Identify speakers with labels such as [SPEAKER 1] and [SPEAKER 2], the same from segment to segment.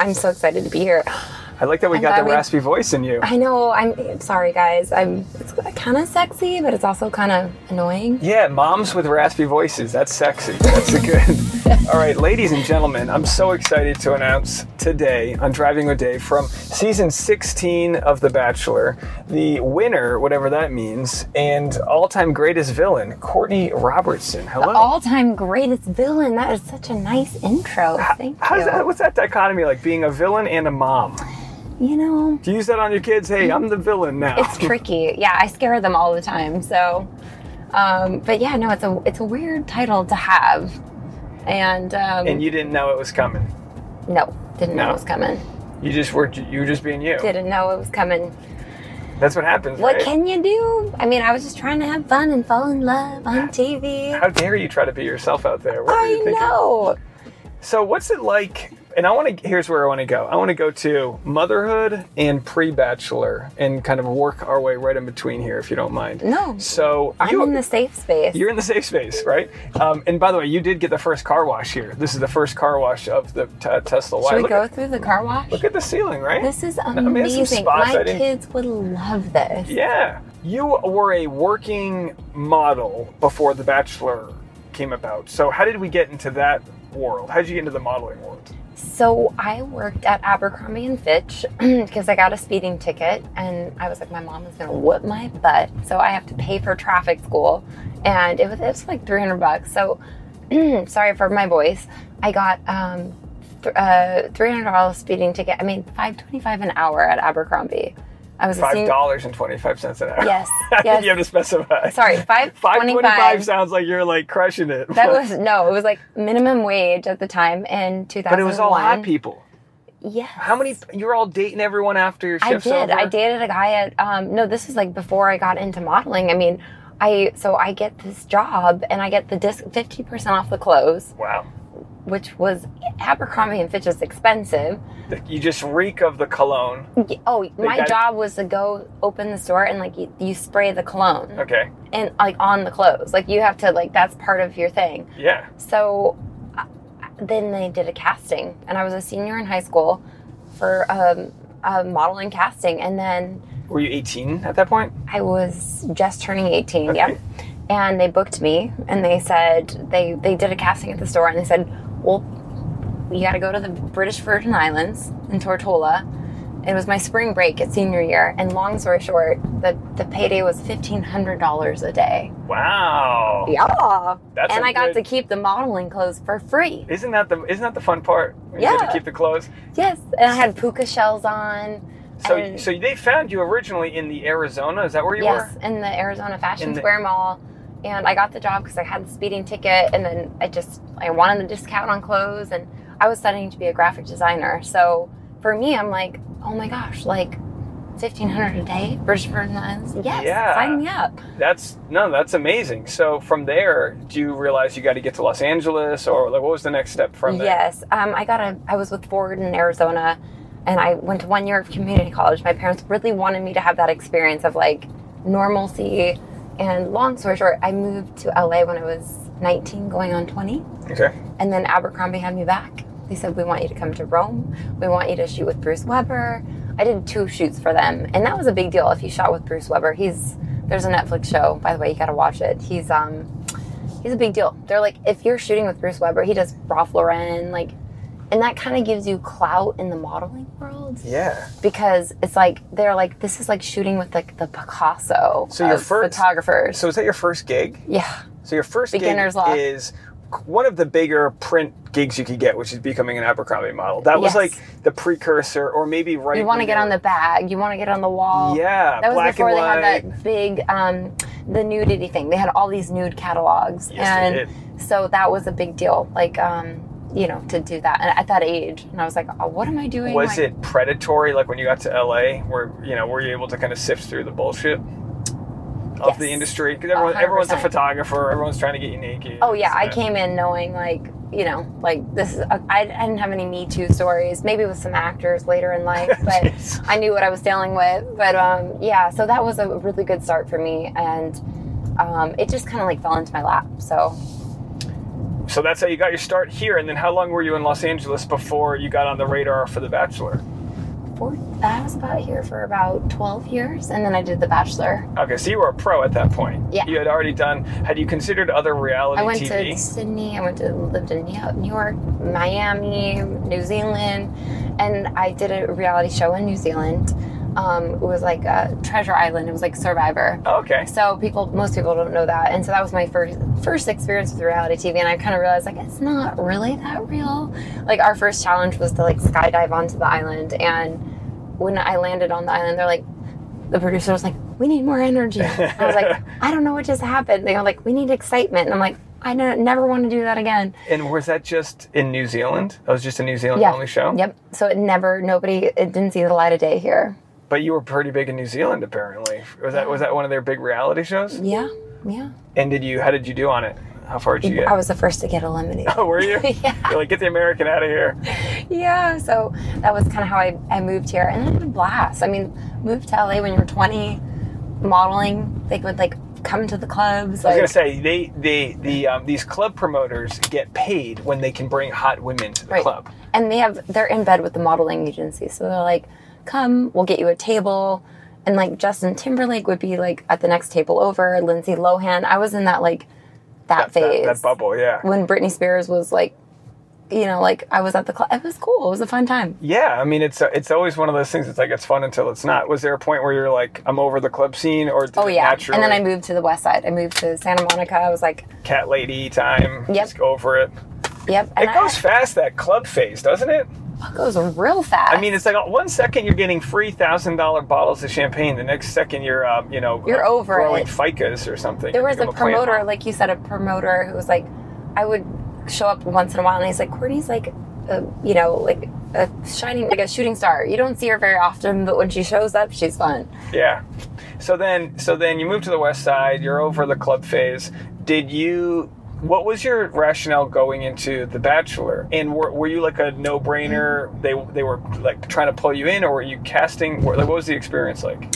[SPEAKER 1] I'm so excited to be here.
[SPEAKER 2] I like that we
[SPEAKER 1] I'm
[SPEAKER 2] got the
[SPEAKER 1] we-
[SPEAKER 2] raspy voice in you.
[SPEAKER 1] I know. I'm sorry, guys. I'm. It's kind of sexy, but it's also kind of annoying.
[SPEAKER 2] Yeah, moms with raspy voices. That's sexy. That's a good. All right, ladies and gentlemen, I'm so excited to announce today on Driving with Dave from season 16 of The Bachelor, the winner, whatever that means, and all-time greatest villain, Courtney Robertson. Hello.
[SPEAKER 1] All-time greatest villain. That is such a nice intro. Thank
[SPEAKER 2] How's
[SPEAKER 1] you.
[SPEAKER 2] that, what's that dichotomy like being a villain and a mom?
[SPEAKER 1] You know,
[SPEAKER 2] Do you use that on your kids? Hey, I'm the villain now.
[SPEAKER 1] it's tricky. Yeah, I scare them all the time. So, um, but yeah, no, it's a it's a weird title to have, and um,
[SPEAKER 2] and you didn't know it was coming.
[SPEAKER 1] no, didn't know it was coming.
[SPEAKER 2] You just were you were just being you.
[SPEAKER 1] Didn't know it was coming.
[SPEAKER 2] That's what happens,
[SPEAKER 1] What
[SPEAKER 2] right?
[SPEAKER 1] can you do? I mean, I was just trying to have fun and fall in love on TV.
[SPEAKER 2] How dare you try to be yourself out there? What
[SPEAKER 1] I know.
[SPEAKER 2] So what's it like? And I want to. Here's where I want to go. I want to go to motherhood and pre-bachelor, and kind of work our way right in between here, if you don't mind.
[SPEAKER 1] No,
[SPEAKER 2] So
[SPEAKER 1] I'm
[SPEAKER 2] you,
[SPEAKER 1] in the safe space.
[SPEAKER 2] you're in the safe space, right? Um, and by the way, you did get the first car wash here. This is the first car wash of the t- Tesla Y.
[SPEAKER 1] Should we
[SPEAKER 2] look,
[SPEAKER 1] go
[SPEAKER 2] at,
[SPEAKER 1] through the car wash?
[SPEAKER 2] look at the ceiling, right?
[SPEAKER 1] This is
[SPEAKER 2] mean,
[SPEAKER 1] amazing.
[SPEAKER 2] I
[SPEAKER 1] My kids would love this.
[SPEAKER 2] Yeah. You were a working model before The Bachelor came about. So how did we get into that world? How did you get into the modeling world?
[SPEAKER 1] So I worked at Abercrombie and Fitch because I got a speeding ticket, and I was like, my mom is gonna whoop my butt, so I have to pay for traffic school, and it was it was like three hundred bucks. So sorry for my voice. I got um, th- uh, three hundred dollars speeding ticket. I twenty five an hour at Abercrombie. I was
[SPEAKER 2] five dollars and twenty five cents an hour.
[SPEAKER 1] Yes,
[SPEAKER 2] I think
[SPEAKER 1] yes.
[SPEAKER 2] you have to specify.
[SPEAKER 1] Sorry, five
[SPEAKER 2] Five
[SPEAKER 1] twenty
[SPEAKER 2] five sounds like you're like crushing it.
[SPEAKER 1] That was no, it was like minimum wage at the time in two thousand
[SPEAKER 2] but it was all hot people.
[SPEAKER 1] Yes.
[SPEAKER 2] How many? You were all dating everyone after your
[SPEAKER 1] I did.
[SPEAKER 2] over?
[SPEAKER 1] I dated a guy at um no, this is like before I got into modeling. I mean, I so I get this job and I get the disc 50% off the clothes,
[SPEAKER 2] Wow.
[SPEAKER 1] Which was Abercrombie and Fitch is expensive.
[SPEAKER 2] You just reek of the cologne.
[SPEAKER 1] Oh, my
[SPEAKER 2] got-
[SPEAKER 1] job was to go open the store and like you, you spray the cologne
[SPEAKER 2] Okay.
[SPEAKER 1] and like on the clothes. Like you have to like that's part of your thing.
[SPEAKER 2] Yeah.
[SPEAKER 1] So uh, then they did a casting, and I was a senior in high school for um, a modeling casting, and then
[SPEAKER 2] Were you 18 at that point?
[SPEAKER 1] I was just turning 18.
[SPEAKER 2] Okay.
[SPEAKER 1] Yeah, and they booked me, and they said they they did a casting at the store, and they said, well, you got to go to the British Virgin Islands in Tortola. It was my spring break at senior year, and long story short, the the payday was fifteen hundred dollars a day.
[SPEAKER 2] Wow.
[SPEAKER 1] Yeah,
[SPEAKER 2] That's
[SPEAKER 1] and I got
[SPEAKER 2] good-
[SPEAKER 1] to keep the modeling clothes for free.
[SPEAKER 2] Isn't that the isn't that the fun part? You
[SPEAKER 1] Yeah.
[SPEAKER 2] to keep the clothes.
[SPEAKER 1] Yes, and I had puka shells on.
[SPEAKER 2] So
[SPEAKER 1] and-
[SPEAKER 2] so they found you originally in the Arizona. Is that where you
[SPEAKER 1] yes,
[SPEAKER 2] were?
[SPEAKER 1] Yes, in the Arizona Fashion
[SPEAKER 2] the-
[SPEAKER 1] Square Mall, and I got the job because I had the speeding ticket, and then I just I wanted the discount on clothes, and I was studying to be a graphic designer. So for me, I'm like, oh my gosh, like fifteen hundred a day, British Virgin Islands. Yes,
[SPEAKER 2] Yeah.
[SPEAKER 1] sign me up.
[SPEAKER 2] That's no, that's amazing. So from there, do you realize you got to get to Los Angeles, or like what was the next step from there?
[SPEAKER 1] Yes, um, I got a. I was with Ford in Arizona, and I went to one year of community college. My parents really wanted me to have that experience of like normalcy. And long story short, I moved to LA when I was 19, going on 20,
[SPEAKER 2] Okay.
[SPEAKER 1] and then Abercrombie had me back. They said, "We want you to come to Rome. We want you to shoot with Bruce Weber." I did two shoots for them, and that was a big deal. If you shot with Bruce Weber, he's there's a Netflix show. By the way, you got to watch it. He's um he's a big deal. They're like, if you're shooting with Bruce Weber, he does Ralph Lauren, like, and that kind of gives you clout in the modeling world
[SPEAKER 2] Yeah.
[SPEAKER 1] because it's like they're like, this is like shooting with like the Picasso
[SPEAKER 2] So your first-
[SPEAKER 1] photographers.
[SPEAKER 2] So is that your first gig?
[SPEAKER 1] yeah,
[SPEAKER 2] So your first
[SPEAKER 1] Beginner's
[SPEAKER 2] gig is one of the bigger print gigs you could get, which is becoming an Abercrombie model. That was
[SPEAKER 1] Yes.
[SPEAKER 2] like the precursor, or maybe right.
[SPEAKER 1] you want to get on the bag, you want to get on the wall.
[SPEAKER 2] Yeah,
[SPEAKER 1] that was
[SPEAKER 2] black
[SPEAKER 1] before
[SPEAKER 2] and
[SPEAKER 1] they
[SPEAKER 2] white.
[SPEAKER 1] had that big um, the nudity thing. They had all these nude catalogs,
[SPEAKER 2] Yes, they
[SPEAKER 1] and so that was a big deal. Like, um, you know, to do that and at that age, and I was like, oh, what am I doing?
[SPEAKER 2] Was
[SPEAKER 1] Like,
[SPEAKER 2] it predatory? Like when you got to LA, where you know, were you able to kind of sift through the bullshit of
[SPEAKER 1] Yes.
[SPEAKER 2] the industry? Because everyone, everyone's a photographer. Everyone's trying to get you naked.
[SPEAKER 1] Oh yeah, I came in knowing like you know like this is I I didn't have any Me Too stories. Maybe with some actors later in life, but I knew what I was dealing with. But um, yeah, so that was a really good start for me, and um, it just kind of like fell into my lap. So
[SPEAKER 2] So that's how you got your start here. And then how long were you in Los Angeles before you got on the radar for The Bachelor?
[SPEAKER 1] Four, I was about here for about 12 years, and then I did The Bachelor.
[SPEAKER 2] Okay, so you were a pro at that point.
[SPEAKER 1] Yeah.
[SPEAKER 2] You had already done. Had you considered other reality
[SPEAKER 1] I went
[SPEAKER 2] TV?
[SPEAKER 1] to Sydney. I went to lived in New New York, Miami, New Zealand, and I did a reality show in New Zealand. Um, it was like uh, Treasure Island. It was like Survivor.
[SPEAKER 2] okay.
[SPEAKER 1] So people, most people don't know that, and so that was my first first experience with reality TV, and I kind of realized like it's not really that real. Like our first challenge was to like skydive onto the island, and when I landed on the island, they're like, the producer was like, "We need more energy." I was like, "I don't know what just happened." They were like, "We need excitement," and I'm like, "I never want to do that again."
[SPEAKER 2] And was that just in New Zealand? That was just a New Zealand
[SPEAKER 1] Yeah.
[SPEAKER 2] only show.
[SPEAKER 1] Yep. So it never, nobody, it didn't see the light of day here.
[SPEAKER 2] But you were pretty big in New Zealand, apparently. Was that was that one of their big reality shows?
[SPEAKER 1] Yeah. Yeah.
[SPEAKER 2] And did you? How did you do on it? How far did you get?
[SPEAKER 1] I was the first to get eliminated.
[SPEAKER 2] oh, were you?
[SPEAKER 1] yeah.
[SPEAKER 2] You're like, get the American out of here.
[SPEAKER 1] Yeah, so that was kind of how I, I moved here. And then I had a blast. I mean, moved to LA when you're 20, modeling, they would like come to the clubs.
[SPEAKER 2] I was gonna say they they the um, these club promoters get paid when they can bring hot women to the
[SPEAKER 1] Right.
[SPEAKER 2] club.
[SPEAKER 1] and they have, they're in bed with the modeling agency. So they're like, come, we'll get you a table. And like Justin Timberlake would be like at the next table over, Lindsay Lohan. I was in that like, that,
[SPEAKER 2] That,
[SPEAKER 1] phase.
[SPEAKER 2] that bubble, yeah.
[SPEAKER 1] When Britney Spears was like, you know, like I was at the club. It was cool. It was a fun time.
[SPEAKER 2] Yeah, I mean it's it's always one of those things. It's like it's fun until it's not. Was there a point where you're like, I'm over the club scene, or
[SPEAKER 1] Oh yeah.
[SPEAKER 2] naturally,
[SPEAKER 1] And then I moved to the west side. I moved to Santa Monica. I was like,
[SPEAKER 2] cat lady time?
[SPEAKER 1] Yep.
[SPEAKER 2] Just go over it.
[SPEAKER 1] yep. And
[SPEAKER 2] It goes fast that club phase, doesn't it?
[SPEAKER 1] It goes real fast.
[SPEAKER 2] I mean, it's like one second you're getting free thousand dollar bottles of champagne, the next second you're, um, you know,
[SPEAKER 1] You're
[SPEAKER 2] uh,
[SPEAKER 1] over
[SPEAKER 2] growing
[SPEAKER 1] it.
[SPEAKER 2] ficus or something.
[SPEAKER 1] there was a promoter, like you said, a promoter who was like, I would show up once in a while, and he's like, Courtney's like, a, you know, like a shining, like a shooting star. You don't see her very often, but when she shows up, she's fun.
[SPEAKER 2] Yeah. So then, so then you move to the west side. You're over the club phase. Did you? What was your rationale going into The Bachelor? And were, were you like a no-brainer? They they were like trying to pull you in, or were you casting? Like, what was the experience like?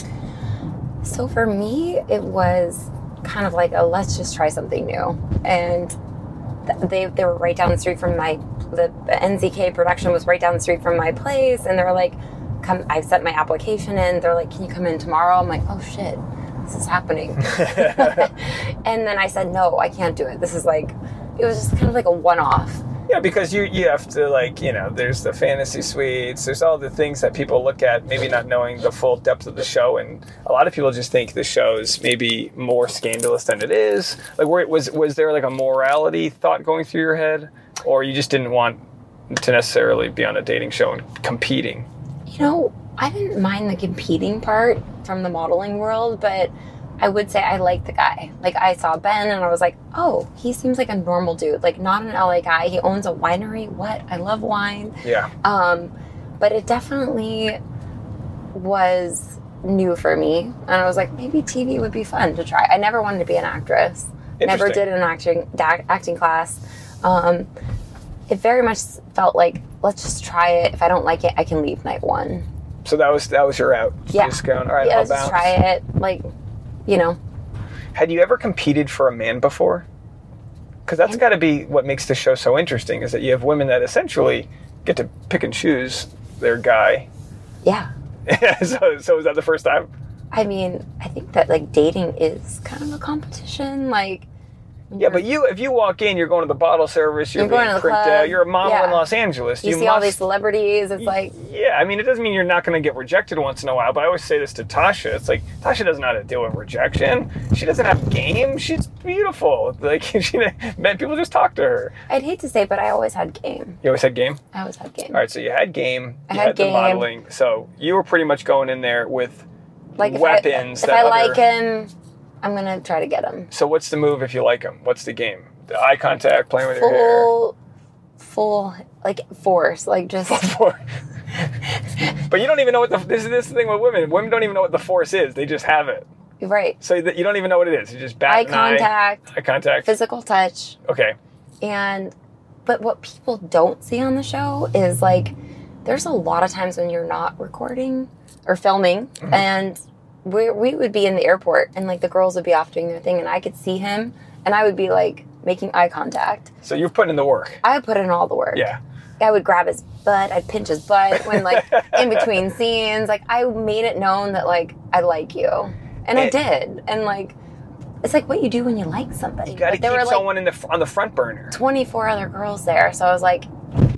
[SPEAKER 1] So for me, it was kind of like a let's just try something new, and th- they they were right down the street from my the NZK production was right down the street from my place, and they were like, "Come!" I sent my application in. They're like, "Can you come in tomorrow?" I'm like, "Oh shit, this is happening." and then I said, "No, I can't do it. This is like." It was just kind of like a one-off.
[SPEAKER 2] Yeah, because you you have to like you know there's the fantasy suites, there's all the things that people look at, maybe not knowing the full depth of the show, and a lot of people just think the show is maybe more scandalous than it is. Like, where was was there like a morality thought going through your head, or you just didn't want to necessarily be on a dating show and competing?
[SPEAKER 1] You know, I didn't mind the competing part from the modeling world, but I would say I like the guy. Like I saw Ben and I was like, oh, he seems like a normal dude. Like not an LA guy. He owns a winery. What? I love wine.
[SPEAKER 2] Yeah,
[SPEAKER 1] Um, but it definitely was new for me. And I was like, maybe TV would be fun to try. I never wanted to be an actress. Never did an acting acting class. Um, it very much felt like let's just try it. If I don't like it, I can leave night one.
[SPEAKER 2] So that was that was your out.
[SPEAKER 1] Yeah.
[SPEAKER 2] just going all right.
[SPEAKER 1] yeah,
[SPEAKER 2] I'll
[SPEAKER 1] let's just
[SPEAKER 2] bounce.
[SPEAKER 1] try it. Like, you know,
[SPEAKER 2] Had you ever competed for a man before? Because that's got to be what makes the show so interesting is that you have women that essentially get to pick and choose their guy.
[SPEAKER 1] yeah.
[SPEAKER 2] so, so was that the first time?
[SPEAKER 1] I mean, I think that like dating is kind of a competition. Like,
[SPEAKER 2] Yeah, but you, if you walk in, you're going to the bottle service. You're,
[SPEAKER 1] You're going
[SPEAKER 2] being
[SPEAKER 1] to the
[SPEAKER 2] pricked
[SPEAKER 1] club,
[SPEAKER 2] out. You're a model
[SPEAKER 1] yeah.
[SPEAKER 2] in Los Angeles.
[SPEAKER 1] you, see all these
[SPEAKER 2] must-
[SPEAKER 1] celebrities. It's like,
[SPEAKER 2] Yeah, I mean, it doesn't mean you're not going to get rejected once in a while. But I always say this to Tasha. It's like Tasha doesn't know how to deal with rejection. She doesn't have game. She's beautiful. Like she, man, people just talk to her.
[SPEAKER 1] I'd hate to say, but I always had game.
[SPEAKER 2] You always had game.
[SPEAKER 1] I always had game.
[SPEAKER 2] All right, so you had game.
[SPEAKER 1] I
[SPEAKER 2] you
[SPEAKER 1] had
[SPEAKER 2] the
[SPEAKER 1] game.
[SPEAKER 2] modeling. So you were pretty much going in there with
[SPEAKER 1] Like if
[SPEAKER 2] weapons.
[SPEAKER 1] I, if
[SPEAKER 2] that
[SPEAKER 1] I
[SPEAKER 2] other-
[SPEAKER 1] like him, I'm gonna try to get him.
[SPEAKER 2] So what's the move if you like him? What's the game? The eye contact, playing with your hair.
[SPEAKER 1] Full, full like force. Like just
[SPEAKER 2] For- but you don't even know what the this is this thing with women. Women don't even know what the force is. They just have it.
[SPEAKER 1] right.
[SPEAKER 2] So that you don't even know what it is. You just bat
[SPEAKER 1] Eye
[SPEAKER 2] an eye.
[SPEAKER 1] contact,
[SPEAKER 2] Eye contact.
[SPEAKER 1] physical touch,
[SPEAKER 2] Okay.
[SPEAKER 1] and but what people don't see on the show is like there's a lot of times when you're not recording or filming
[SPEAKER 2] Mm-hmm.
[SPEAKER 1] and we we would be in the airport and like the girls would be off doing their thing and I could see him and I would be like making eye contact.
[SPEAKER 2] So you're putting in the work.
[SPEAKER 1] I would put in all the work.
[SPEAKER 2] Yeah.
[SPEAKER 1] I would grab his butt, I'd pinch his butt when like in between scenes. Like I made it known that like I like you. And I did. And like it's like what you do when you like somebody.
[SPEAKER 2] You got to
[SPEAKER 1] But there
[SPEAKER 2] keep
[SPEAKER 1] were like
[SPEAKER 2] someone in the on the front burner.
[SPEAKER 1] 24 other girls there. So I was like,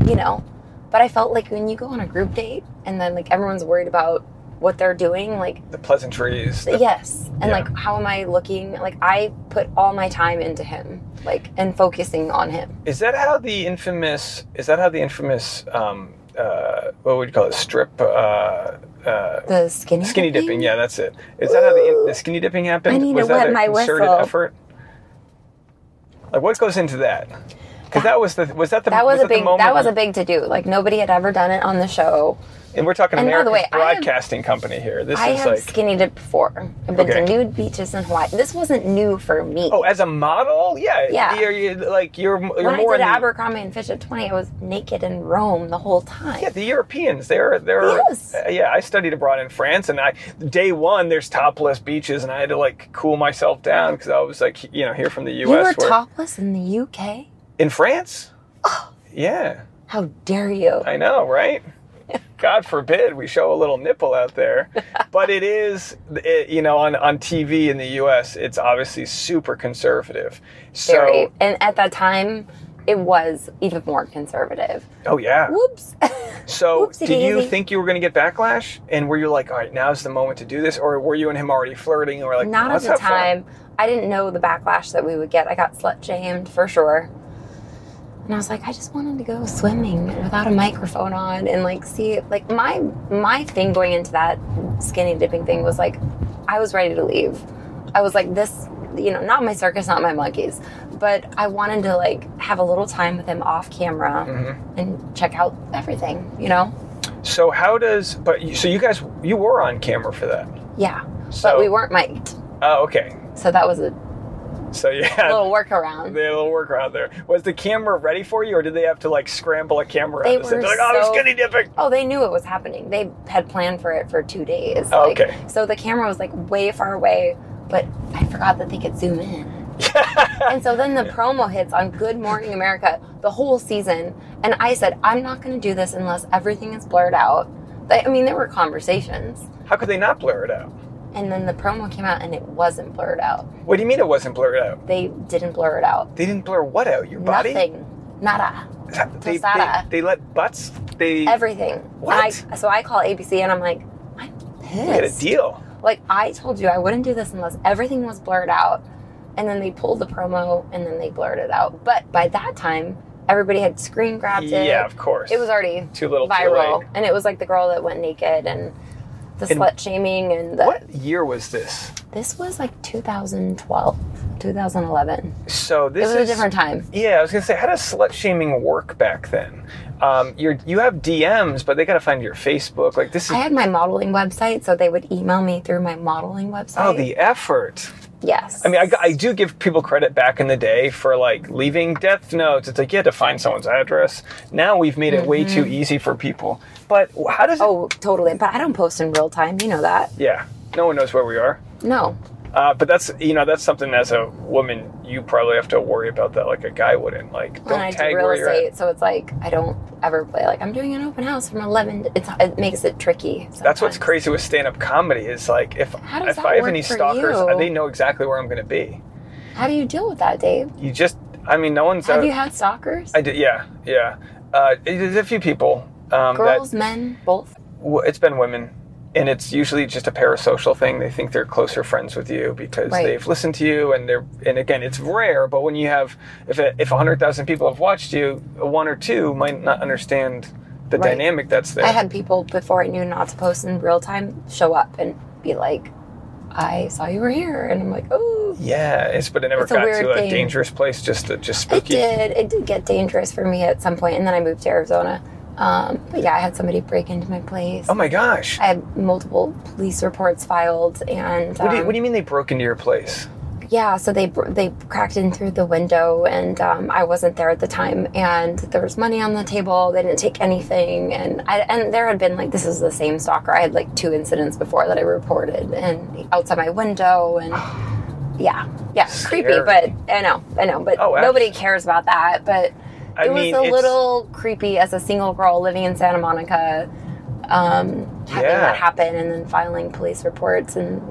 [SPEAKER 1] you know, but I felt like when you go on a group date and then like everyone's worried about what they're doing, like
[SPEAKER 2] The pleasantries. the-
[SPEAKER 1] yes. And
[SPEAKER 2] Yeah.
[SPEAKER 1] like how am I looking? Like I put all my time into him, like and focusing on him.
[SPEAKER 2] Is that how the infamous? Is that how the infamous? Um, uh, what would you call it? Strip. Uh, uh,
[SPEAKER 1] The skinny
[SPEAKER 2] skinny dipping. Yeah, that's it. Is that how the, the skinny dipping happened?
[SPEAKER 1] I need
[SPEAKER 2] was
[SPEAKER 1] to
[SPEAKER 2] that
[SPEAKER 1] wet
[SPEAKER 2] a
[SPEAKER 1] my
[SPEAKER 2] concerted
[SPEAKER 1] whistle.
[SPEAKER 2] effort? Like what goes into that? Because that was the was that the
[SPEAKER 1] That was, a
[SPEAKER 2] that
[SPEAKER 1] big that was a big to do. Like nobody had ever done it on the show.
[SPEAKER 2] And we're talking
[SPEAKER 1] and
[SPEAKER 2] America's
[SPEAKER 1] way, I have-
[SPEAKER 2] broadcasting company here. This
[SPEAKER 1] I
[SPEAKER 2] is
[SPEAKER 1] have
[SPEAKER 2] like
[SPEAKER 1] skinny dipped before. I've been
[SPEAKER 2] Okay.
[SPEAKER 1] to nude beaches in Hawaii. This wasn't new for me.
[SPEAKER 2] oh as a model, yeah,
[SPEAKER 1] Yeah.
[SPEAKER 2] You're, you're, like you're you're
[SPEAKER 1] when I
[SPEAKER 2] more
[SPEAKER 1] did
[SPEAKER 2] in the,
[SPEAKER 1] Abercrombie and Fitch at 20, I was naked in Rome the whole time.
[SPEAKER 2] Yeah, the Europeans, they're they're
[SPEAKER 1] Yes.
[SPEAKER 2] uh, yeah. I studied abroad in France, and I day one there's topless beaches, and I had to like cool myself down because I was like you know here from the U.S.
[SPEAKER 1] you were
[SPEAKER 2] where-
[SPEAKER 1] topless in the UK?
[SPEAKER 2] in France. Oh. Yeah,
[SPEAKER 1] How dare you?
[SPEAKER 2] I know, right? God forbid we show a little nipple out there, but it is, it, you know, on on TV in the U.S. It's obviously super conservative. So,
[SPEAKER 1] Very. And at that time, it was even more conservative.
[SPEAKER 2] oh yeah.
[SPEAKER 1] Whoops.
[SPEAKER 2] So, did you think you were going to get backlash? And were you like, all right, now's the moment to do this? Or were you and him already flirting and were like,
[SPEAKER 1] Not at the
[SPEAKER 2] have fun?
[SPEAKER 1] time. I didn't know the backlash that we would get. I got slut shamed for sure. And I was like, I just wanted to go swimming without a microphone on and like see like my my thing going into that skinny dipping thing was like I was ready to leave. I was like this you know, not my circus, not my monkeys, but I wanted to like have a little time with him off camera
[SPEAKER 2] Mm-hmm.
[SPEAKER 1] and check out everything, you know?
[SPEAKER 2] So, how does, but you- so you guys, you were on camera for that.
[SPEAKER 1] Yeah.
[SPEAKER 2] So-
[SPEAKER 1] but we weren't mic'd.
[SPEAKER 2] Oh, okay.
[SPEAKER 1] So that was a
[SPEAKER 2] So, yeah, had,
[SPEAKER 1] little workaround.
[SPEAKER 2] they had a little workaround there. Was the camera ready for you, or did they have to like scramble a camera
[SPEAKER 1] They were
[SPEAKER 2] They're like, oh,
[SPEAKER 1] so-
[SPEAKER 2] skinny dipping.
[SPEAKER 1] Oh, they knew it was happening. They had planned for it for two days.
[SPEAKER 2] Oh,
[SPEAKER 1] Like,
[SPEAKER 2] okay.
[SPEAKER 1] So the camera was like way far away, but I forgot that they could zoom in. and so then the promo hits on Good Morning America the whole season, and I said, I'm not going to do this unless everything is blurred out. I mean, there were conversations,
[SPEAKER 2] How could they not blur it out?
[SPEAKER 1] And then the promo came out and it wasn't blurred out.
[SPEAKER 2] What do you mean it wasn't blurred out?
[SPEAKER 1] They didn't blur it out.
[SPEAKER 2] They didn't blur what out? Your body?
[SPEAKER 1] Nothing. Nada.
[SPEAKER 2] They, they, they let butts. They
[SPEAKER 1] Everything.
[SPEAKER 2] What?
[SPEAKER 1] I, so I call ABC and I'm like, I'm pissed.
[SPEAKER 2] get a deal.
[SPEAKER 1] Like I told you, I wouldn't do this unless everything was blurred out. And then they pulled the promo and then they blurred it out. But by that time, everybody had screen grabbed it.
[SPEAKER 2] Yeah, of course.
[SPEAKER 1] It was already
[SPEAKER 2] too little, too
[SPEAKER 1] viral.
[SPEAKER 2] late.
[SPEAKER 1] And it was like the girl that went naked and the
[SPEAKER 2] And-
[SPEAKER 1] slut shaming and the,
[SPEAKER 2] What year was this?
[SPEAKER 1] this was like 2012, 2011.
[SPEAKER 2] So this
[SPEAKER 1] it was
[SPEAKER 2] is
[SPEAKER 1] a different time.
[SPEAKER 2] Yeah, I was gonna say, how does slut shaming work back then? Um, you're you have DMs, but they gotta find your Facebook. Like this is
[SPEAKER 1] I had my modeling website, so they would email me through my modeling website.
[SPEAKER 2] oh the effort.
[SPEAKER 1] Yes.
[SPEAKER 2] I mean, I, I do give people credit back in the day for like leaving death notes. It's like you had to find someone's address. Now we've made it way too easy for people. But how does it?
[SPEAKER 1] Mm-hmm. oh, totally. But I don't post in real time. You know that.
[SPEAKER 2] Yeah, no one knows where we are.
[SPEAKER 1] No.
[SPEAKER 2] Uh, but that's you know that's something as a woman you probably have to worry about that like a guy wouldn't like don't
[SPEAKER 1] and I do
[SPEAKER 2] tag
[SPEAKER 1] real
[SPEAKER 2] where
[SPEAKER 1] estate, so it's like I don't ever play like I'm doing an open house from 11. to- It's it makes it tricky.
[SPEAKER 2] That's what's crazy with stand-up comedy is like if if I have any stalkers,
[SPEAKER 1] you?
[SPEAKER 2] they know exactly where I'm going to be.
[SPEAKER 1] How do you deal with that, Dave?
[SPEAKER 2] You just, I mean, no one's.
[SPEAKER 1] Have
[SPEAKER 2] uh,
[SPEAKER 1] you had stalkers?
[SPEAKER 2] I did, yeah, yeah. Uh, there's a few people. Um,
[SPEAKER 1] Girls, men, both.
[SPEAKER 2] W- it's been women, and it's usually just a parasocial thing. They think they're closer friends with you because
[SPEAKER 1] Right.
[SPEAKER 2] they've listened to you, and they're. And again, it's rare, but when you have, if a, if hundred thousand people have watched you, one or two might not understand the
[SPEAKER 1] Right.
[SPEAKER 2] dynamic that's there.
[SPEAKER 1] I had people before I knew not to post in real time show up and be like, "I saw you were here," and I'm like, "Oh."
[SPEAKER 2] yeah, it's but it never
[SPEAKER 1] It's a
[SPEAKER 2] got
[SPEAKER 1] weird
[SPEAKER 2] to a
[SPEAKER 1] thing.
[SPEAKER 2] dangerous place. Just to, just spooky.
[SPEAKER 1] It did. It did get dangerous for me at some point, and then I moved to Arizona. Um, but yeah, I had somebody break into my place.
[SPEAKER 2] Oh my gosh.
[SPEAKER 1] I had multiple police reports filed, and
[SPEAKER 2] What do, you,
[SPEAKER 1] um,
[SPEAKER 2] what do you mean they broke into your place?
[SPEAKER 1] yeah, so they they cracked in through the window, and um, I wasn't there at the time, and there was money on the table. They didn't take anything, and I, and there had been like this is the same stalker. I had like two incidents before that I reported, and outside my window, and yeah, yeah, creepy. But I know, I know, but
[SPEAKER 2] Oh,
[SPEAKER 1] nobody cares about that. But
[SPEAKER 2] I
[SPEAKER 1] it was a little creepy as a single girl living in Santa Monica, um, having
[SPEAKER 2] Yeah.
[SPEAKER 1] that happen and then filing police reports and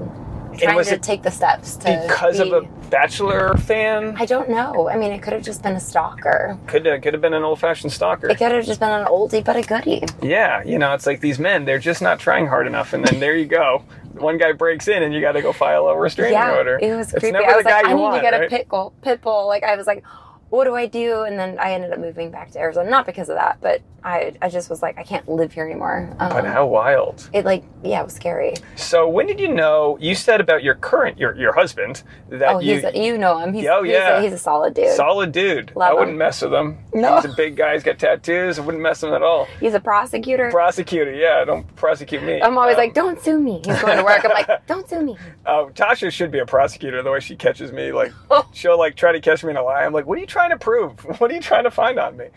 [SPEAKER 1] trying
[SPEAKER 2] was
[SPEAKER 1] to
[SPEAKER 2] it
[SPEAKER 1] take the steps to
[SPEAKER 2] because of a Bachelor fan.
[SPEAKER 1] I don't know. I mean, it could have just been a stalker.
[SPEAKER 2] Could have, could have been an old fashioned stalker.
[SPEAKER 1] It could have just been an oldie but a goodie.
[SPEAKER 2] Yeah, you know, it's like these men, they're just not trying hard enough. And then there you go. One guy breaks in and you got to go file a restraining
[SPEAKER 1] yeah,
[SPEAKER 2] order.
[SPEAKER 1] it was
[SPEAKER 2] It's
[SPEAKER 1] creepy. I was like, I need
[SPEAKER 2] want,
[SPEAKER 1] to get
[SPEAKER 2] right?
[SPEAKER 1] a pit bull. Pit bull. Like I was like, what do I do? And then I ended up moving back to Arizona, not because of that, but I I just was like, I can't live here anymore. Um,
[SPEAKER 2] But how wild.
[SPEAKER 1] it like yeah, it was scary.
[SPEAKER 2] So when did you know, you said about your current, your, your husband, that
[SPEAKER 1] Oh,
[SPEAKER 2] you,
[SPEAKER 1] he's a, you know him. He's,
[SPEAKER 2] Oh,
[SPEAKER 1] he's
[SPEAKER 2] yeah.
[SPEAKER 1] a, he's a solid dude.
[SPEAKER 2] solid dude.
[SPEAKER 1] Love
[SPEAKER 2] I
[SPEAKER 1] him.
[SPEAKER 2] wouldn't mess with him.
[SPEAKER 1] No.
[SPEAKER 2] He's a big guy, he's got tattoos. I wouldn't mess with him at all.
[SPEAKER 1] he's a prosecutor.
[SPEAKER 2] Prosecutor, yeah, don't prosecute me.
[SPEAKER 1] I'm always
[SPEAKER 2] Um,
[SPEAKER 1] like, don't sue me. He's going to work. I'm like, don't sue me.
[SPEAKER 2] Uh, Tasha should be a prosecutor. The way she catches me, like
[SPEAKER 1] Oh.
[SPEAKER 2] she'll like try to catch me in a lie. I'm like, what are you trying to prove? What are you trying to find on me?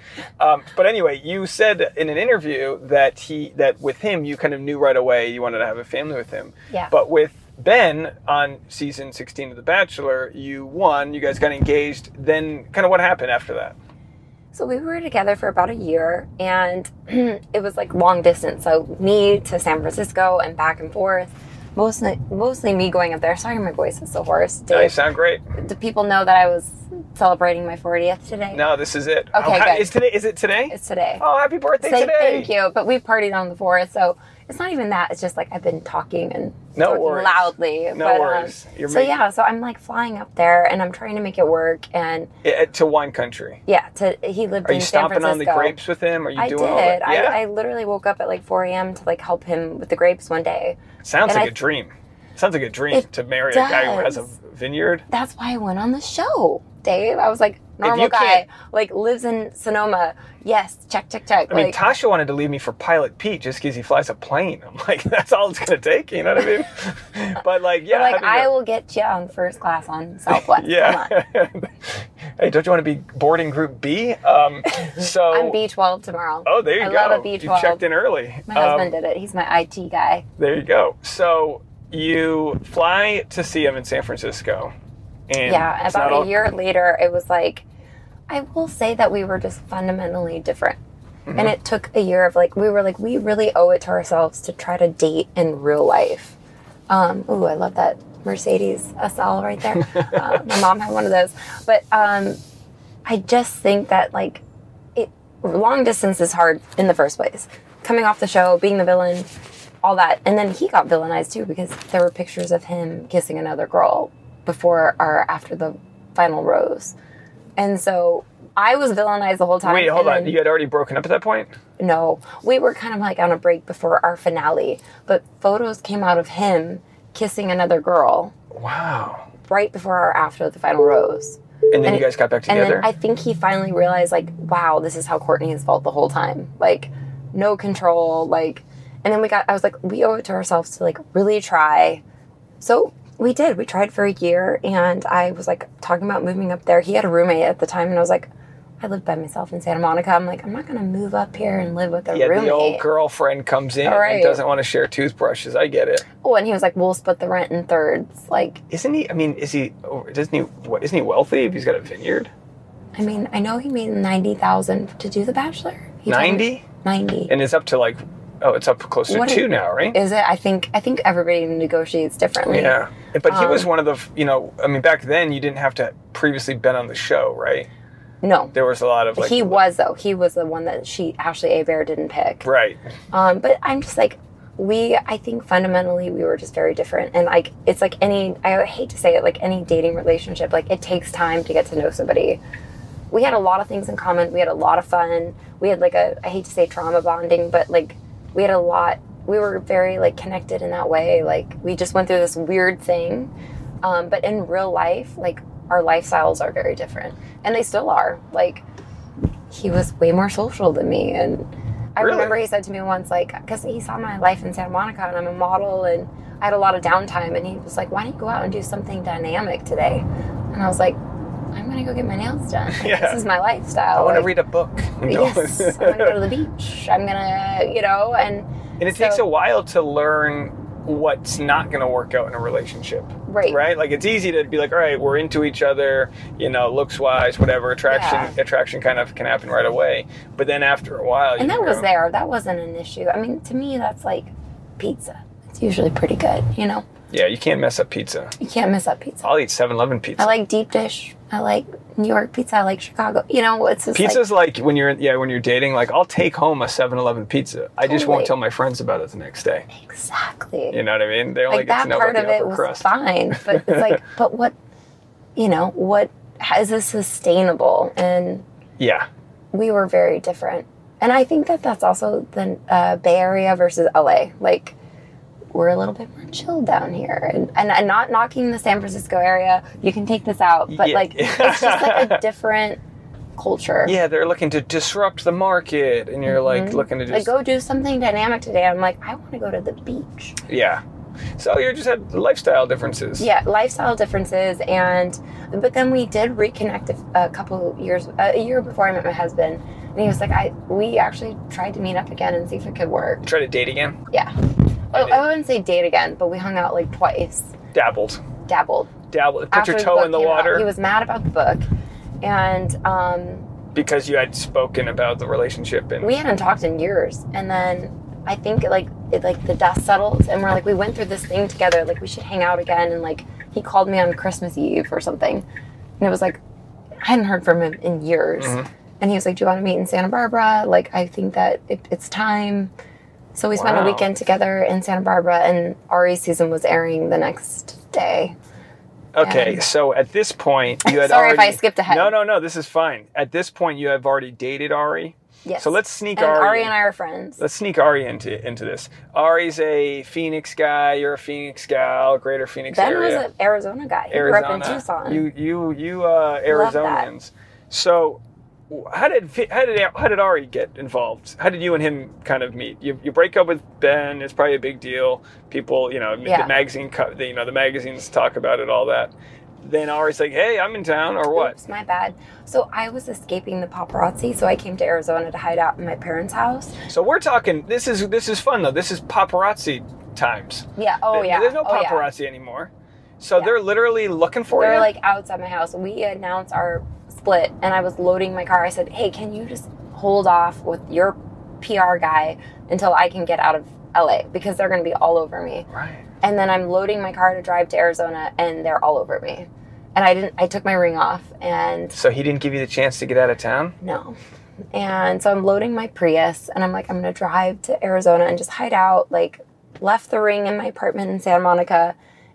[SPEAKER 2] Um, but anyway, you said in an interview that he that with him you kind of knew right away you wanted to have a family with him.
[SPEAKER 1] Yeah.
[SPEAKER 2] But with Ben on season 16 of The Bachelor, you won. You guys got engaged. Then, kind of what happened after that?
[SPEAKER 1] So we were together for about a year, and it was like long distance. So me to San Francisco and back and forth. Mostly, mostly me going up there. Sorry, my voice is so hoarse.
[SPEAKER 2] Now you sound great.
[SPEAKER 1] do people know that I was celebrating my 40th today?
[SPEAKER 2] No, this is it.
[SPEAKER 1] Okay,
[SPEAKER 2] Oh,
[SPEAKER 1] good.
[SPEAKER 2] Is today? Is it today?
[SPEAKER 1] It's today.
[SPEAKER 2] Oh, happy birthday
[SPEAKER 1] Say
[SPEAKER 2] today!
[SPEAKER 1] thank you. But we've partied on the fourth, so it's not even that. It's just like I've been talking and
[SPEAKER 2] No
[SPEAKER 1] talking
[SPEAKER 2] worries.
[SPEAKER 1] loudly.
[SPEAKER 2] No
[SPEAKER 1] but, um,
[SPEAKER 2] worries. You're
[SPEAKER 1] so
[SPEAKER 2] making-
[SPEAKER 1] yeah, so I'm like flying up there and I'm trying to make it work. And
[SPEAKER 2] Yeah, to wine country.
[SPEAKER 1] yeah, to he lived
[SPEAKER 2] Are
[SPEAKER 1] in Are
[SPEAKER 2] you
[SPEAKER 1] San
[SPEAKER 2] stomping on the grapes with him? Are you
[SPEAKER 1] I
[SPEAKER 2] doing
[SPEAKER 1] did.
[SPEAKER 2] all that? Yeah.
[SPEAKER 1] I, I literally woke up at like 4 a.m. to like help him with the grapes one day.
[SPEAKER 2] Sounds
[SPEAKER 1] and
[SPEAKER 2] like
[SPEAKER 1] I-
[SPEAKER 2] a dream. Sounds like a dream to marry a guy who has a vineyard.
[SPEAKER 1] That's why I went on the show, Dave. I was like, normal
[SPEAKER 2] you
[SPEAKER 1] guy, like lives in Sonoma. Yes, check, check, check.
[SPEAKER 2] I mean,
[SPEAKER 1] like,
[SPEAKER 2] Tasha wanted to leave me for Pilot Pete just because he flies a plane. I'm like, that's all it's going to take. You know what I mean? but like, yeah.
[SPEAKER 1] like
[SPEAKER 2] how'd
[SPEAKER 1] I will get you on first class on Southwest. Come on.
[SPEAKER 2] Yeah. hey, don't you want to be boarding Group B? Um, so.
[SPEAKER 1] I'm B12 tomorrow.
[SPEAKER 2] Oh, there you
[SPEAKER 1] I
[SPEAKER 2] go.
[SPEAKER 1] love a
[SPEAKER 2] You
[SPEAKER 1] B12.
[SPEAKER 2] checked in early.
[SPEAKER 1] My
[SPEAKER 2] Um,
[SPEAKER 1] husband did it. He's my IT guy.
[SPEAKER 2] There you go. So you fly to see him in San Francisco. And
[SPEAKER 1] Yeah, about
[SPEAKER 2] not
[SPEAKER 1] a
[SPEAKER 2] all-
[SPEAKER 1] year later, it was like, I will say that we were just fundamentally different.
[SPEAKER 2] Mm-hmm.
[SPEAKER 1] And it took a year of like, we were like, we really owe it to ourselves to try to date in real life. Um, ooh, I love that Mercedes SL right there. uh, my mom had one of those. But um, I just think that like, it long distance is hard in the first place. Coming off the show, being the villain, all that. And then he got villainized too because there were pictures of him kissing another girl before or after the final rose. And so I was villainized the whole time.
[SPEAKER 2] Wait, hold on.
[SPEAKER 1] then-
[SPEAKER 2] You had already broken up at that point?
[SPEAKER 1] no, we were kind of like on a break before our finale, but photos came out of him kissing another girl
[SPEAKER 2] Wow.
[SPEAKER 1] right before or after the final rose.
[SPEAKER 2] And then
[SPEAKER 1] And-
[SPEAKER 2] you guys got back
[SPEAKER 1] And
[SPEAKER 2] together?
[SPEAKER 1] then I think he finally realized, like, wow, this is how Courtney has felt the whole time. Like, no control. Like, and then we got, I was like, we owe it to ourselves to, like, really try. So we did. We tried for a year. And I was, like, talking about moving up there. He had a roommate at the time. And I was like, I lived by myself in Santa Monica. I'm like, I'm not going to move up here and live with a
[SPEAKER 2] yeah,
[SPEAKER 1] roommate.
[SPEAKER 2] the old girlfriend comes in
[SPEAKER 1] Right.
[SPEAKER 2] and doesn't want to share toothbrushes. I get it.
[SPEAKER 1] Oh, and he was like, we'll split the rent in thirds. Like,
[SPEAKER 2] Isn't he? I mean, is he? oh, Doesn't he? What? Isn't he wealthy if he's got a vineyard?
[SPEAKER 1] I mean, I know he made 90000 to do The Bachelor.
[SPEAKER 2] Ninety,
[SPEAKER 1] 90.
[SPEAKER 2] and it's up to like, oh, it's up close to
[SPEAKER 1] What
[SPEAKER 2] two
[SPEAKER 1] is-
[SPEAKER 2] now, right?
[SPEAKER 1] Is it? I think I think everybody negotiates differently.
[SPEAKER 2] Yeah, but he was
[SPEAKER 1] Um,
[SPEAKER 2] one of the. You know, I mean, back then you didn't have to previously been on the show, right?
[SPEAKER 1] No,
[SPEAKER 2] There was a lot of like.
[SPEAKER 1] he was though. He was the one that she Ashley Hebert didn't pick.
[SPEAKER 2] Right.
[SPEAKER 1] Um, but I'm just like we. I think fundamentally we were just very different, and like it's like any. I hate to say it, like any dating relationship, like it takes time to get to know somebody. We had a lot of things in common. We had a lot of fun. We had like a. I hate to say trauma bonding, but like we had a lot. We were very like connected in that way. Like we just went through this weird thing. Um, but in real life, like our lifestyles are very different, and they still are. Like he was way more social than me, and I
[SPEAKER 2] Really?
[SPEAKER 1] remember he said to me once, like, because he saw my life in Santa Monica, and I'm a model, and I had a lot of downtime, and he was like, "Why don't you go out and do something dynamic today?" And I was like, "I'm gonna go get my nails done. Like,
[SPEAKER 2] Yeah.
[SPEAKER 1] This is my lifestyle.
[SPEAKER 2] I want to
[SPEAKER 1] Like,
[SPEAKER 2] read a book. you know?
[SPEAKER 1] Yes, I'm gonna go to the beach. I'm gonna, you know, and
[SPEAKER 2] and it
[SPEAKER 1] so-
[SPEAKER 2] takes a while to learn what's not going to work out in a relationship.
[SPEAKER 1] Right.
[SPEAKER 2] Right? Like it's easy to be like, all right, we're into each other, you know, looks wise, whatever. Attraction
[SPEAKER 1] Yeah.
[SPEAKER 2] attraction kind of can happen right away. But then after a while you
[SPEAKER 1] And that was there. That wasn't an issue. I mean, to me, that's like pizza. It's usually pretty good, you know?
[SPEAKER 2] Yeah, you can't mess up pizza.
[SPEAKER 1] You can't mess up pizza.
[SPEAKER 2] I'll eat 7-Eleven pizza.
[SPEAKER 1] I like deep dish. I like New York pizza. I like Chicago. You know, it's just
[SPEAKER 2] Pizza's like, when you're yeah when you're dating, like I'll take home a 7-Eleven pizza. I just won't tell my friends about it the next day.
[SPEAKER 1] exactly.
[SPEAKER 2] You know what I mean? They only
[SPEAKER 1] like
[SPEAKER 2] get
[SPEAKER 1] that
[SPEAKER 2] to know
[SPEAKER 1] part
[SPEAKER 2] about
[SPEAKER 1] of
[SPEAKER 2] the
[SPEAKER 1] it was
[SPEAKER 2] crust.
[SPEAKER 1] fine, but it's like, but what, you know, what is this sustainable? And
[SPEAKER 2] Yeah,
[SPEAKER 1] we were very different. And I think that that's also the uh, Bay Area versus LA. Like, we're a little bit more chill down here. And, and I'm not knocking the San Francisco area. You can take this out. But,
[SPEAKER 2] Yeah.
[SPEAKER 1] like, it's just like a different culture.
[SPEAKER 2] yeah, they're looking to disrupt the market, and you're like looking to
[SPEAKER 1] Mm-hmm. Like, go do something dynamic today. I'm like, I want to go to the beach.
[SPEAKER 2] yeah. So you just had lifestyle differences.
[SPEAKER 1] Yeah, lifestyle differences. And, but then we did reconnect a, a couple years, a year before I met my husband. And he was like, I, we actually tried to meet up again and see if it could work.
[SPEAKER 2] Try to date again.
[SPEAKER 1] Yeah.
[SPEAKER 2] I
[SPEAKER 1] Oh. I wouldn't say date again, but we hung out like twice,
[SPEAKER 2] Dabbled.
[SPEAKER 1] dabbled.
[SPEAKER 2] Dabbled. Put
[SPEAKER 1] After
[SPEAKER 2] your toe in the
[SPEAKER 1] came out.
[SPEAKER 2] water
[SPEAKER 1] He was mad about the book, and um,
[SPEAKER 2] because you had spoken about the relationship and
[SPEAKER 1] we hadn't talked in years. And then I think like it, like the dust settled, and we're like we went through this thing together. Like we should hang out again. And like he called me on Christmas Eve or something, and it was like I hadn't heard from him in years.
[SPEAKER 2] Mm-hmm.
[SPEAKER 1] And he was like, "Do you want to meet in Santa Barbara? Like I think that it, it's time." So we spent
[SPEAKER 2] Wow.
[SPEAKER 1] a weekend together in Santa Barbara, and Arie's season was airing the next day.
[SPEAKER 2] Okay,
[SPEAKER 1] And-
[SPEAKER 2] so at this point you had
[SPEAKER 1] Sorry if I skipped ahead.
[SPEAKER 2] No, no, no. This is fine. At this point, you have already dated Arie.
[SPEAKER 1] Yes.
[SPEAKER 2] So let's sneak
[SPEAKER 1] and
[SPEAKER 2] Arie.
[SPEAKER 1] Arie and I are friends.
[SPEAKER 2] Let's sneak Arie into into this. Arie's a Phoenix guy. You're a Phoenix gal. Greater Phoenix
[SPEAKER 1] Ben
[SPEAKER 2] area.
[SPEAKER 1] Ben was an Arizona guy. He
[SPEAKER 2] Arizona.
[SPEAKER 1] grew up in Tucson.
[SPEAKER 2] You you you uh. Arizonians. So how did how did how did Arie get involved? How did you and him kind of meet? You, you break up with Ben. It's probably a big deal. People, you know,
[SPEAKER 1] Yeah.
[SPEAKER 2] the magazine, the, you know, the magazines talk about it, all that. Then Arie's like, "Hey, I'm in town," or what?
[SPEAKER 1] Oops, my bad. So I was escaping the paparazzi, so I came to Arizona to hide out in my parents' house.
[SPEAKER 2] So we're talking. This is this is fun though. This is paparazzi times.
[SPEAKER 1] Yeah. Oh yeah.
[SPEAKER 2] There's no
[SPEAKER 1] oh, yeah.
[SPEAKER 2] paparazzi anymore. So
[SPEAKER 1] Yeah.
[SPEAKER 2] they're literally looking for
[SPEAKER 1] They're
[SPEAKER 2] you.
[SPEAKER 1] like outside my house. We announced our split, and I was loading my car. I said, "Hey, can you just hold off with your PR guy until I can get out of LA because they're going to be all over me."
[SPEAKER 2] right.
[SPEAKER 1] And then I'm loading my car to drive to Arizona, and they're all over me. And I didn't. I took my ring off, and
[SPEAKER 2] So he didn't give you the chance to get out of town.
[SPEAKER 1] No. And so I'm loading my Prius and I'm like, I'm going to drive to Arizona and just hide out. Like, left the ring in my apartment in Santa Monica.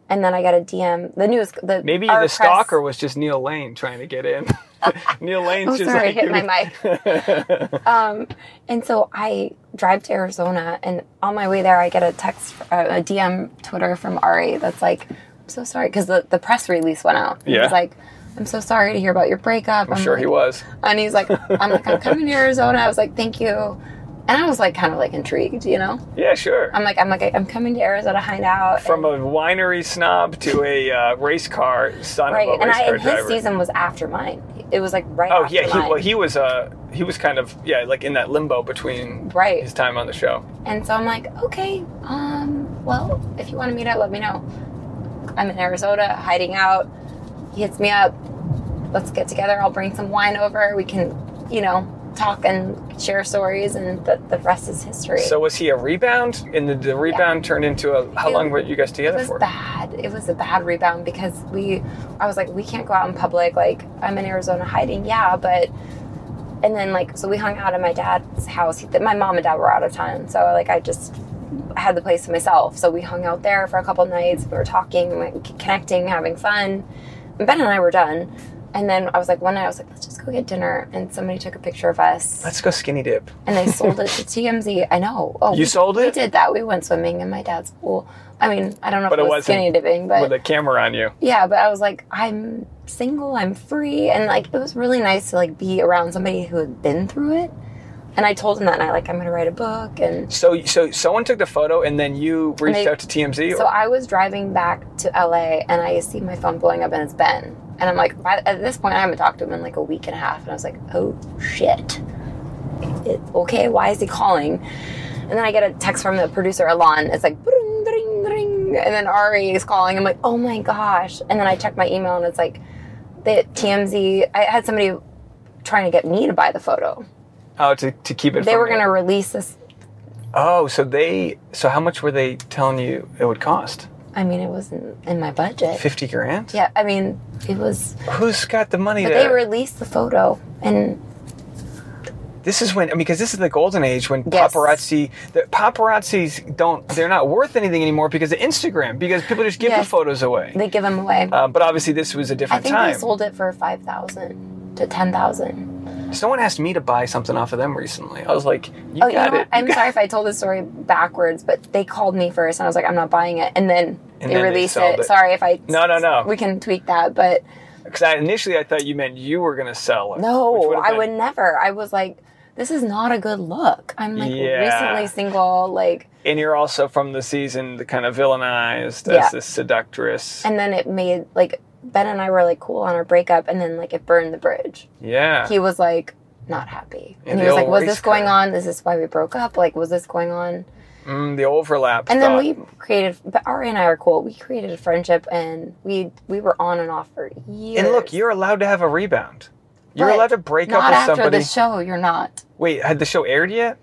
[SPEAKER 1] And then I got a DM. The news, the
[SPEAKER 2] Maybe the
[SPEAKER 1] press-
[SPEAKER 2] stalker was just Neil Lane trying to get in. Neil Lane's
[SPEAKER 1] Oh,
[SPEAKER 2] just
[SPEAKER 1] sorry,
[SPEAKER 2] like
[SPEAKER 1] hit my mic. Um, and so I drive to Arizona, and on my way there, I get a text, uh, a DM Twitter from Arie that's like, "I'm so sorry," because the, the press release went out.
[SPEAKER 2] Yeah.
[SPEAKER 1] was like, "I'm so sorry to hear about your breakup."
[SPEAKER 2] I'm sure
[SPEAKER 1] like,
[SPEAKER 2] he was.
[SPEAKER 1] And he's like, "I'm like, I'm coming to Arizona." I was like, "Thank you," and I was like, kind of like intrigued, you know.
[SPEAKER 2] Yeah, sure.
[SPEAKER 1] I'm like, I'm like, I'm coming to Arizona to hide out.
[SPEAKER 2] From
[SPEAKER 1] and,
[SPEAKER 2] a winery snob to a uh, race car son
[SPEAKER 1] right,
[SPEAKER 2] of a
[SPEAKER 1] and
[SPEAKER 2] race
[SPEAKER 1] I
[SPEAKER 2] car
[SPEAKER 1] and his season was after mine. It was like right
[SPEAKER 2] oh
[SPEAKER 1] after
[SPEAKER 2] yeah, he, well he was uh he was kind of yeah like in that limbo between
[SPEAKER 1] Right.
[SPEAKER 2] his time on the show.
[SPEAKER 1] And so I'm like, okay, um, well, if you want to meet up, let me know. I'm in Arizona, hiding out. He hits me up. Let's get together. I'll bring some wine over. We can, you know, talk and share stories, and the, the rest is history.
[SPEAKER 2] So was he a rebound? And the, the rebound turned into a how
[SPEAKER 1] It-
[SPEAKER 2] long were you guys
[SPEAKER 1] it
[SPEAKER 2] together
[SPEAKER 1] was
[SPEAKER 2] for?
[SPEAKER 1] bad. It was a bad rebound because we, I was like, we can't go out in public. Like, I'm in Arizona hiding. Yeah, but, and then like, so we hung out at my dad's house. He, my mom and dad were out of town. So like, I just had the place to myself. So we hung out there for a couple nights. We were talking, like, connecting, having fun. And Ben and I were done. And then I was like, one night I was like, let's go get dinner. And somebody took a picture of us
[SPEAKER 2] Let's go skinny dip.
[SPEAKER 1] and they sold it to TMZ. I know. Oh,
[SPEAKER 2] You
[SPEAKER 1] we-
[SPEAKER 2] sold it.
[SPEAKER 1] We did that. We went swimming in my dad's pool. I mean, I don't know
[SPEAKER 2] But
[SPEAKER 1] if
[SPEAKER 2] it
[SPEAKER 1] was skinny dipping, but
[SPEAKER 2] with a camera on you.
[SPEAKER 1] yeah. But I was like, I'm single. I'm free, and like it was really nice to like be around somebody who had been through it. And I told him that night, like, I'm going to write a book, and
[SPEAKER 2] So so someone took the photo and then you reached
[SPEAKER 1] they-
[SPEAKER 2] out to TMZ. Or?
[SPEAKER 1] So I was driving back to LA and I see my phone blowing up and it's Ben. And I'm like, by, at this point, I haven't talked to him in like a week and a half. And I was like, oh shit. It, okay, why is he calling? And then I get a text from the producer, Alon. It's like, "Bring, bring, bring." and then Arie is calling. I'm like, oh my gosh! And then I check my email, and it's like, the TMZ. I had somebody trying to get me to buy the photo.
[SPEAKER 2] Oh, to, to keep it.
[SPEAKER 1] They were going to release this.
[SPEAKER 2] Oh, so they. So how much were they telling you it would cost?
[SPEAKER 1] I mean, it wasn't in my budget.
[SPEAKER 2] Fifty grand.
[SPEAKER 1] Yeah, I mean, it was.
[SPEAKER 2] Who's got the money
[SPEAKER 1] But
[SPEAKER 2] to?
[SPEAKER 1] they released the photo, and
[SPEAKER 2] This is when I mean, because this is the golden age when
[SPEAKER 1] Yes.
[SPEAKER 2] paparazzi, the paparazzis don't, they're not worth anything anymore because of Instagram, because people just give the photos away.
[SPEAKER 1] they give them away.
[SPEAKER 2] Uh, but obviously, this was a different time.
[SPEAKER 1] I think
[SPEAKER 2] time.
[SPEAKER 1] they sold it for five thousand to ten thousand.
[SPEAKER 2] Someone asked me to buy something off of them recently. I was like, "You
[SPEAKER 1] Oh, you
[SPEAKER 2] got
[SPEAKER 1] know
[SPEAKER 2] it."
[SPEAKER 1] I'm
[SPEAKER 2] got-
[SPEAKER 1] sorry if I told the story backwards, but they called me first, and I was like, I'm not buying it, and then
[SPEAKER 2] And
[SPEAKER 1] they
[SPEAKER 2] then
[SPEAKER 1] released
[SPEAKER 2] sold
[SPEAKER 1] it.
[SPEAKER 2] it.
[SPEAKER 1] Sorry if I.
[SPEAKER 2] No, no, no.
[SPEAKER 1] We can tweak that, but
[SPEAKER 2] Because I, initially I thought you meant you were going to sell it.
[SPEAKER 1] no,
[SPEAKER 2] would've
[SPEAKER 1] I
[SPEAKER 2] been-
[SPEAKER 1] would never. I was like, this is not a good look. I'm like
[SPEAKER 2] Yeah.
[SPEAKER 1] recently single, like,
[SPEAKER 2] And you're also from the season, the kind of villainized
[SPEAKER 1] Yeah.
[SPEAKER 2] as this seductress.
[SPEAKER 1] and then it made like Ben and I were like cool on our breakup, and then like it burned the bridge.
[SPEAKER 2] yeah.
[SPEAKER 1] He was like not happy,
[SPEAKER 2] Yeah,
[SPEAKER 1] and he was like, was this going
[SPEAKER 2] car.
[SPEAKER 1] on? Is this why we broke up? Like, was this going on?
[SPEAKER 2] Mm, the overlap.
[SPEAKER 1] and then we created but arie and i are cool we created a friendship and we we were on and off for years
[SPEAKER 2] And look, you're allowed to have a rebound. You're
[SPEAKER 1] But
[SPEAKER 2] allowed to break up with
[SPEAKER 1] after
[SPEAKER 2] somebody.
[SPEAKER 1] the show you're not
[SPEAKER 2] Wait, had the show aired yet?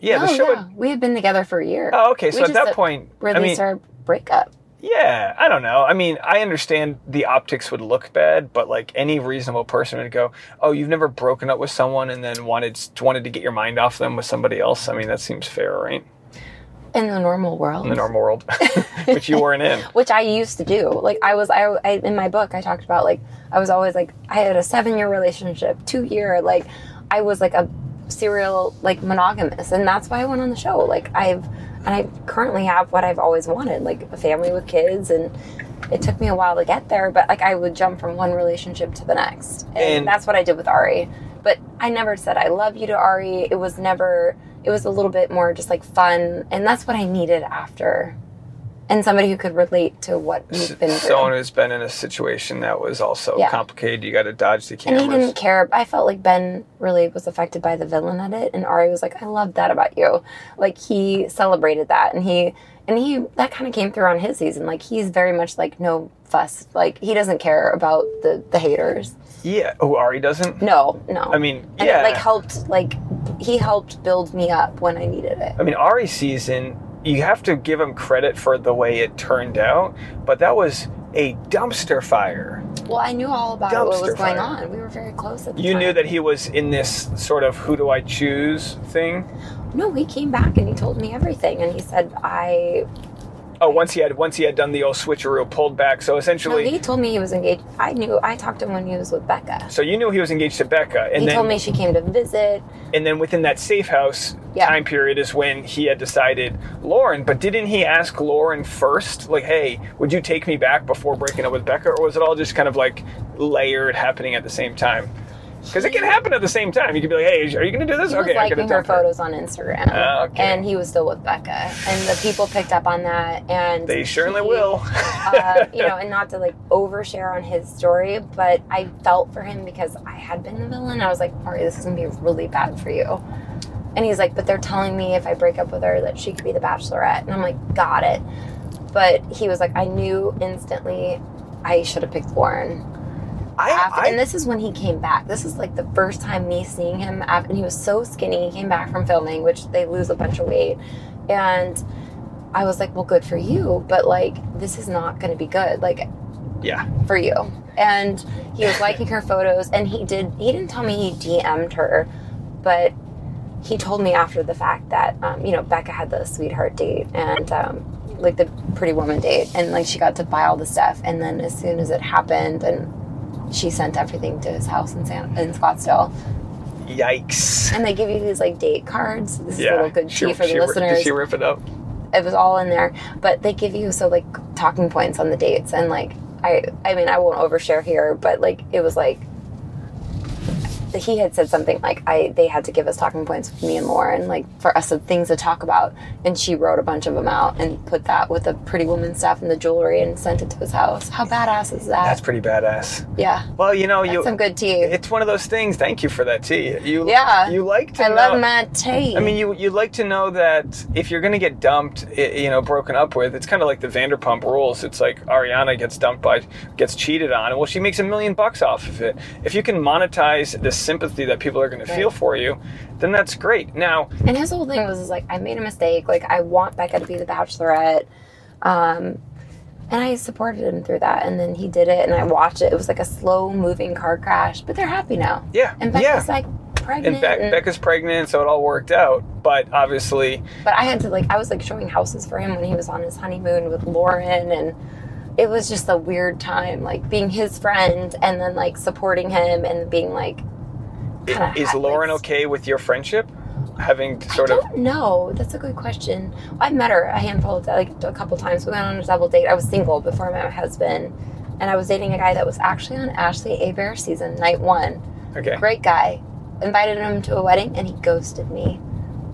[SPEAKER 2] Yeah,
[SPEAKER 1] no,
[SPEAKER 2] the show.
[SPEAKER 1] yeah.
[SPEAKER 2] Had,
[SPEAKER 1] we had been together for a year
[SPEAKER 2] oh, okay. So
[SPEAKER 1] We
[SPEAKER 2] at that point, I
[SPEAKER 1] released
[SPEAKER 2] mean,
[SPEAKER 1] our breakup
[SPEAKER 2] yeah, I don't know. I mean, I understand the optics would look bad, but like any reasonable person would go, "Oh, you've never broken up with someone and then wanted wanted to get your mind off them with somebody else." I mean, that seems fair, right?
[SPEAKER 1] in the normal world
[SPEAKER 2] In the normal world, which you weren't in.
[SPEAKER 1] which i used to do like i was I, I in my book i talked about like i was always like i had a seven year relationship two year like i was like a serial like monogamous and that's why i went on the show. Like i've and i currently have what i've always wanted like a family with kids and it took me a while to get there but like i would jump from one relationship to the next and,
[SPEAKER 2] And-
[SPEAKER 1] that's what i did with arie. But i never said i love you to arie. It was never it was a little bit more just like fun and that's what i needed after and somebody who could relate to what you've been through
[SPEAKER 2] Someone who's been in a situation that was also
[SPEAKER 1] Yeah.
[SPEAKER 2] complicated. You got to dodge the cameras.
[SPEAKER 1] and he didn't care. I felt like Ben really was affected by the villain edit, and Arie was like, "I love that about you." Like he celebrated that, and he and he that kind of came through on his season. Like he's very much like no fuss. Like he doesn't care about the the haters.
[SPEAKER 2] yeah. Oh, Arie doesn't.
[SPEAKER 1] No, no.
[SPEAKER 2] I mean,
[SPEAKER 1] and
[SPEAKER 2] yeah.
[SPEAKER 1] it like helped. Like he helped build me up when I needed it.
[SPEAKER 2] I mean, Arie's season, you have to give him credit for the way it turned out, but that was a dumpster fire.
[SPEAKER 1] Well, I knew all about what was
[SPEAKER 2] Dumpster
[SPEAKER 1] going
[SPEAKER 2] fire.
[SPEAKER 1] on. We were very close at the
[SPEAKER 2] You
[SPEAKER 1] time.
[SPEAKER 2] knew that he was in this sort of who do I choose thing.
[SPEAKER 1] No, he came back and he told me everything, and he said I
[SPEAKER 2] Oh, once he had once he had done the old switcheroo, pulled back. So
[SPEAKER 1] No,
[SPEAKER 2] essentially,
[SPEAKER 1] he told me he was engaged. I knew. I talked to him when he was with Becca.
[SPEAKER 2] so you knew he was engaged to Becca, and
[SPEAKER 1] he
[SPEAKER 2] then
[SPEAKER 1] told me she came to visit.
[SPEAKER 2] and then within that safe house
[SPEAKER 1] Yeah.
[SPEAKER 2] time period is when he had decided Lauren. But didn't he ask Lauren first, like, "Hey, would you take me back before breaking up with Becca?" Or was it all just kind of like layered, happening at the same time? Because it can happen at the same time. You could be like, "Hey, are you going to do this?"
[SPEAKER 1] He was
[SPEAKER 2] okay, I
[SPEAKER 1] liking her photos on Instagram,
[SPEAKER 2] Ah, okay.
[SPEAKER 1] and he was still with Becca, and the people picked up on that. And
[SPEAKER 2] They certainly
[SPEAKER 1] he,
[SPEAKER 2] will.
[SPEAKER 1] uh, you know, and not to like overshare on his story, but I felt for him because I had been the villain. I was like, Arie, this is gonna be really bad for you. And he's like, but they're telling me if I break up with her that she could be the bachelorette. And I'm like, got it. But he was like, I knew instantly I should have picked Lauren.
[SPEAKER 2] I,
[SPEAKER 1] After,
[SPEAKER 2] I,
[SPEAKER 1] and this is when he came back. This is like the first time me seeing him after, and he was so skinny. He came back from filming, which they lose a bunch of weight. And I was like, well, good for you, but like, this is not going to be good. Like,
[SPEAKER 2] yeah.
[SPEAKER 1] for you. And he was liking her photos, and he did. He didn't tell me he DM'd her, but he told me after the fact that um, you know Becca had the sweetheart date and um, like the pretty woman date, and like she got to buy all the stuff, and then as soon as it happened, and she sent everything to his house in San in Scottsdale,
[SPEAKER 2] Yikes.
[SPEAKER 1] and they give you these like date cards. This is a little good
[SPEAKER 2] She-
[SPEAKER 1] tea for the listeners.
[SPEAKER 2] Did she rip it up?
[SPEAKER 1] it was all in there but they give you so like talking points on the dates and like i i mean i won't overshare here but like it was like he had said something like I they had to give us talking points with me and Lauren, like for us of things to talk about. And she wrote a bunch of them out and put that with the pretty woman stuff and the jewelry and sent it to his house. How badass is that?
[SPEAKER 2] That's pretty badass.
[SPEAKER 1] yeah.
[SPEAKER 2] Well, you know, you
[SPEAKER 1] some good tea.
[SPEAKER 2] it's one of those things. Thank you for that tea. You
[SPEAKER 1] Yeah.
[SPEAKER 2] You like to
[SPEAKER 1] I
[SPEAKER 2] know,
[SPEAKER 1] love my tea.
[SPEAKER 2] I mean, you you like to know that if you're going to get dumped, you know, broken up with, it's kind of like the Vanderpump Rules. It's like Ariana gets dumped by, gets cheated on, and well, she makes a million bucks off of it. If you can monetize the sympathy that people are going to feel for you, then that's great. Now,
[SPEAKER 1] And his whole thing was is like, I made a mistake. Like, I want Becca to be the Bachelorette. Um, and I supported him through that. And then he did it, and I watched it. It was like a slow moving car crash, but they're happy now.
[SPEAKER 2] yeah,
[SPEAKER 1] And
[SPEAKER 2] yeah.
[SPEAKER 1] Becca's like pregnant.
[SPEAKER 2] and Be-
[SPEAKER 1] and-
[SPEAKER 2] Becca's pregnant, so it all worked out. But obviously,
[SPEAKER 1] but I had to, like, I was like showing houses for him when he was on his honeymoon with Lauren. And it was just a weird time, like being his friend and then like supporting him and being like,
[SPEAKER 2] is
[SPEAKER 1] had,
[SPEAKER 2] Lauren okay with your friendship? Having sort
[SPEAKER 1] I
[SPEAKER 2] of
[SPEAKER 1] don't know. That's a good question. I've met her a handful of like a couple times. We went on a double date. I was single before I met my husband, and I was dating a guy that was actually on Ashley Hebert season night one.
[SPEAKER 2] okay.
[SPEAKER 1] Great guy. Invited him to a wedding, and he ghosted me.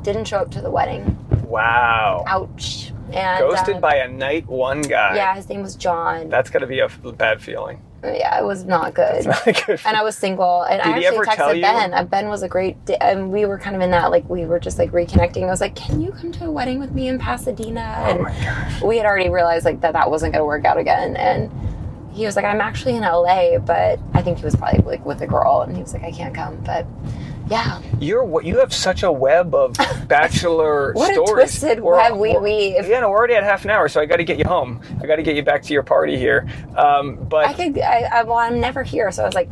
[SPEAKER 1] Didn't show up to the wedding.
[SPEAKER 2] Wow.
[SPEAKER 1] Ouch. And
[SPEAKER 2] Ghosted
[SPEAKER 1] uh,
[SPEAKER 2] by a night one guy.
[SPEAKER 1] yeah, his name was John.
[SPEAKER 2] That's to be a bad feeling.
[SPEAKER 1] Yeah, it was not good.
[SPEAKER 2] Not good.
[SPEAKER 1] and I was single, and I
[SPEAKER 2] Did he
[SPEAKER 1] actually texted? Ben. Uh, Ben was a great, di- and we were kind of in that like we were just like reconnecting. I was like, "Can you come to a wedding with me in Pasadena?"
[SPEAKER 2] oh
[SPEAKER 1] And
[SPEAKER 2] my gosh.
[SPEAKER 1] we had already realized like that that wasn't going to work out again, and he was like, "I'm actually in LA, but I think he was probably like with a girl," and he was like, "I can't come," but yeah,
[SPEAKER 2] You're what you have such a web of bachelor
[SPEAKER 1] what
[SPEAKER 2] stories.
[SPEAKER 1] a twisted
[SPEAKER 2] We're-
[SPEAKER 1] web we weave.
[SPEAKER 2] Yeah, no, we're already at half an hour, so I got to get you home. I got to get you back to your party here. Um, but
[SPEAKER 1] I could, I, I, well, I'm never here, so I was like,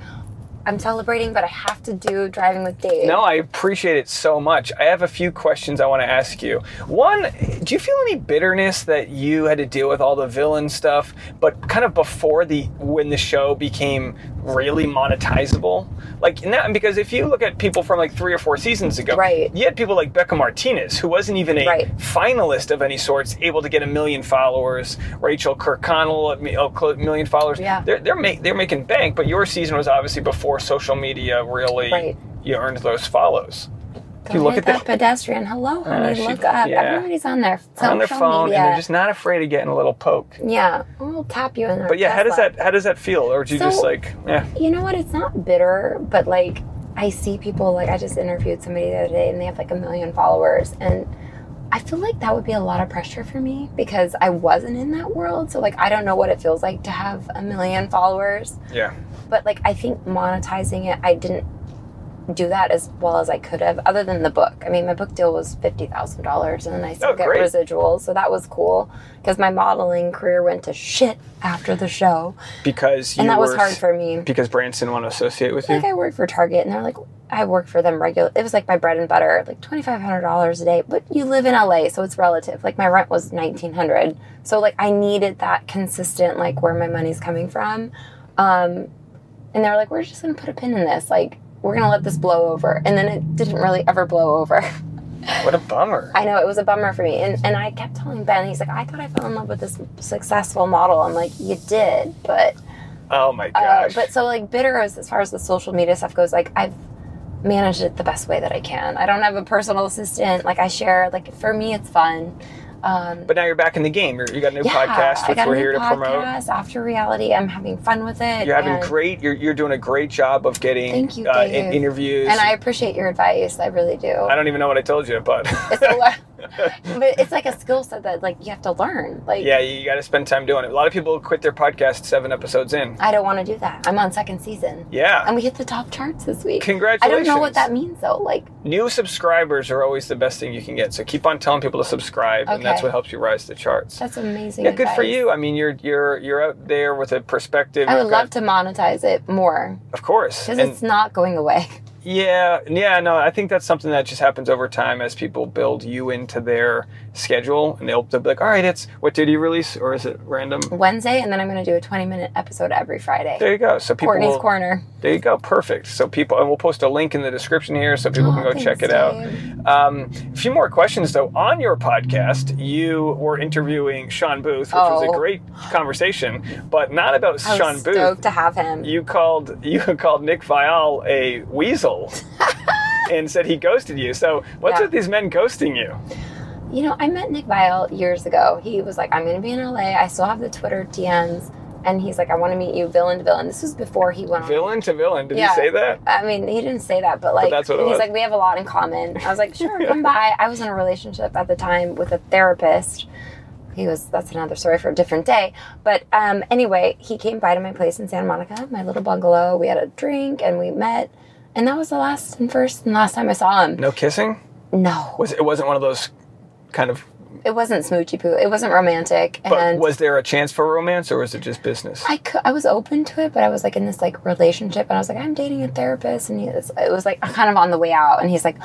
[SPEAKER 1] I'm celebrating, but I have to do driving with Dave.
[SPEAKER 2] No, I appreciate it so much. I have a few questions I want to ask you. One, do you feel any bitterness that you had to deal with all the villain stuff, but kind of before the when the show became really monetizable? Like now, because if you look at people from like three or four seasons ago,
[SPEAKER 1] Right.
[SPEAKER 2] You had people like Bekah Martinez, who wasn't even a
[SPEAKER 1] Right.
[SPEAKER 2] finalist of any sorts, able to get a million followers. Rachel Kirkconnell, a million followers.
[SPEAKER 1] Yeah.
[SPEAKER 2] They're they're, ma- they're making bank, but your season was obviously before social media really
[SPEAKER 1] Right.
[SPEAKER 2] you earned those follows.
[SPEAKER 1] Go
[SPEAKER 2] If you look at
[SPEAKER 1] that
[SPEAKER 2] the,
[SPEAKER 1] pedestrian. Hello, uh, honey.
[SPEAKER 2] she-
[SPEAKER 1] look up.
[SPEAKER 2] yeah.
[SPEAKER 1] Everybody's on their
[SPEAKER 2] on their
[SPEAKER 1] social
[SPEAKER 2] phone,
[SPEAKER 1] media.
[SPEAKER 2] and they're just not afraid of getting a little poke.
[SPEAKER 1] yeah, we'll tap you in there.
[SPEAKER 2] But yeah, how does that how does that feel? Or do you just like yeah?
[SPEAKER 1] You know what? It's not bitter, but like I see people like I just interviewed somebody the other day and they have like a million followers and I feel like that would be a lot of pressure for me because I wasn't in that world. So like I don't know what it feels like to have a million followers.
[SPEAKER 2] Yeah.
[SPEAKER 1] But like I think monetizing it, I didn't do that as well as I could have, other than the book. I mean, my book deal was fifty thousand dollars, and then I still
[SPEAKER 2] Oh,
[SPEAKER 1] get residuals, so that was cool. Because my modeling career went to shit after the show,
[SPEAKER 2] Because you
[SPEAKER 1] and that was hard for me.
[SPEAKER 2] because brands didn't want to associate with you.
[SPEAKER 1] Like I worked for Target, and they're like, I work for them regular. It was like my bread and butter, like twenty five hundred dollars a day. But you live in LA, so it's relative. Like my rent was nineteen hundred, so like I needed that consistent, like where my money's coming from. Um, and they're like, we're just gonna put a pin in this. Like we're gonna let this blow over, and then it didn't really ever blow over.
[SPEAKER 2] what a bummer.
[SPEAKER 1] I know it was a bummer for me, and and I kept telling Ben, he's like, I thought I fell in love with this successful model. I'm like, you did, but
[SPEAKER 2] oh my
[SPEAKER 1] uh,
[SPEAKER 2] gosh.
[SPEAKER 1] but so like bitter as, as far as the social media stuff goes, like I've managed it the best way that I can. I don't have a personal assistant. Like I share, like for me, it's fun. Um,
[SPEAKER 2] But now you're back in the game. You're, you got a new
[SPEAKER 1] yeah,
[SPEAKER 2] podcast, which we're here to promote.
[SPEAKER 1] After reality, I'm having fun with it.
[SPEAKER 2] You're having great. You're, you're doing a great job of getting
[SPEAKER 1] Thank you,
[SPEAKER 2] uh, in- interviews.
[SPEAKER 1] and I appreciate your advice. I really do.
[SPEAKER 2] I don't even know what I told you, but
[SPEAKER 1] It's a lot, but it's like a skill set that like you have to learn. Like
[SPEAKER 2] yeah, you got to spend time doing it. A lot of people quit their podcast seven episodes in.
[SPEAKER 1] I don't want to do that. I'm on second season,
[SPEAKER 2] Yeah.
[SPEAKER 1] and we hit the top charts this week.
[SPEAKER 2] Congratulations!
[SPEAKER 1] I don't know what that means though. Like
[SPEAKER 2] New subscribers are always the best thing you can get. So keep on telling people to subscribe, and that's what helps you rise the charts.
[SPEAKER 1] that's amazing.
[SPEAKER 2] Yeah, good for you. I mean, you're you're you're out there with a perspective.
[SPEAKER 1] I would
[SPEAKER 2] You've got-
[SPEAKER 1] love to monetize it more
[SPEAKER 2] of course.
[SPEAKER 1] because it's not going away.
[SPEAKER 2] yeah, yeah, no, I think that's something that just happens over time as people build you into their schedule, and they'll, they'll be like, all right, it's what day do you release, or is it random?
[SPEAKER 1] Wednesday, and then I'm going to do a 20 minute episode every Friday.
[SPEAKER 2] There you go. So people,
[SPEAKER 1] Courtney's
[SPEAKER 2] will-
[SPEAKER 1] Corner.
[SPEAKER 2] there you go, perfect. So people, and we'll post a link in the description here, so people can
[SPEAKER 1] Oh,
[SPEAKER 2] go check
[SPEAKER 1] thanks,
[SPEAKER 2] it out. Um, a few more questions though. On your podcast, you were interviewing Shawn Booth, which was a
[SPEAKER 1] Oh.
[SPEAKER 2] great conversation, but not about
[SPEAKER 1] I Shawn
[SPEAKER 2] Booth.
[SPEAKER 1] stoked to have him.
[SPEAKER 2] You called you called Nick Viall a weasel. and said he ghosted you. So what's
[SPEAKER 1] Yeah.
[SPEAKER 2] with these men ghosting you?
[SPEAKER 1] You know, I met Nick Viall years ago. He was like, I'm going to be in LA. I still have the Twitter DMs. And he's like, I want to meet you, villain to villain. This was before he went on.
[SPEAKER 2] Villain to villain. Did
[SPEAKER 1] Yeah.
[SPEAKER 2] he say that?
[SPEAKER 1] I mean, he didn't say that, but like,
[SPEAKER 2] that's what
[SPEAKER 1] he's
[SPEAKER 2] was.
[SPEAKER 1] like, we have a lot in common. I was like, sure, come by. I was in a relationship at the time with a therapist. He was, that's another story for a different day. But um, anyway, he came by to my place in Santa Monica, my little bungalow. We had a drink and we met. And that was the last and first and last time I saw him.
[SPEAKER 2] No kissing?
[SPEAKER 1] No,
[SPEAKER 2] Was it wasn't one of those kind of
[SPEAKER 1] it wasn't smoochy poo. It wasn't romantic.
[SPEAKER 2] but
[SPEAKER 1] and
[SPEAKER 2] was there a chance for romance or was it just business?
[SPEAKER 1] I could, I was open to it, but I was like in this like relationship, and I was like, I'm dating a therapist, and he was, it was like kind of on the way out, and he's like,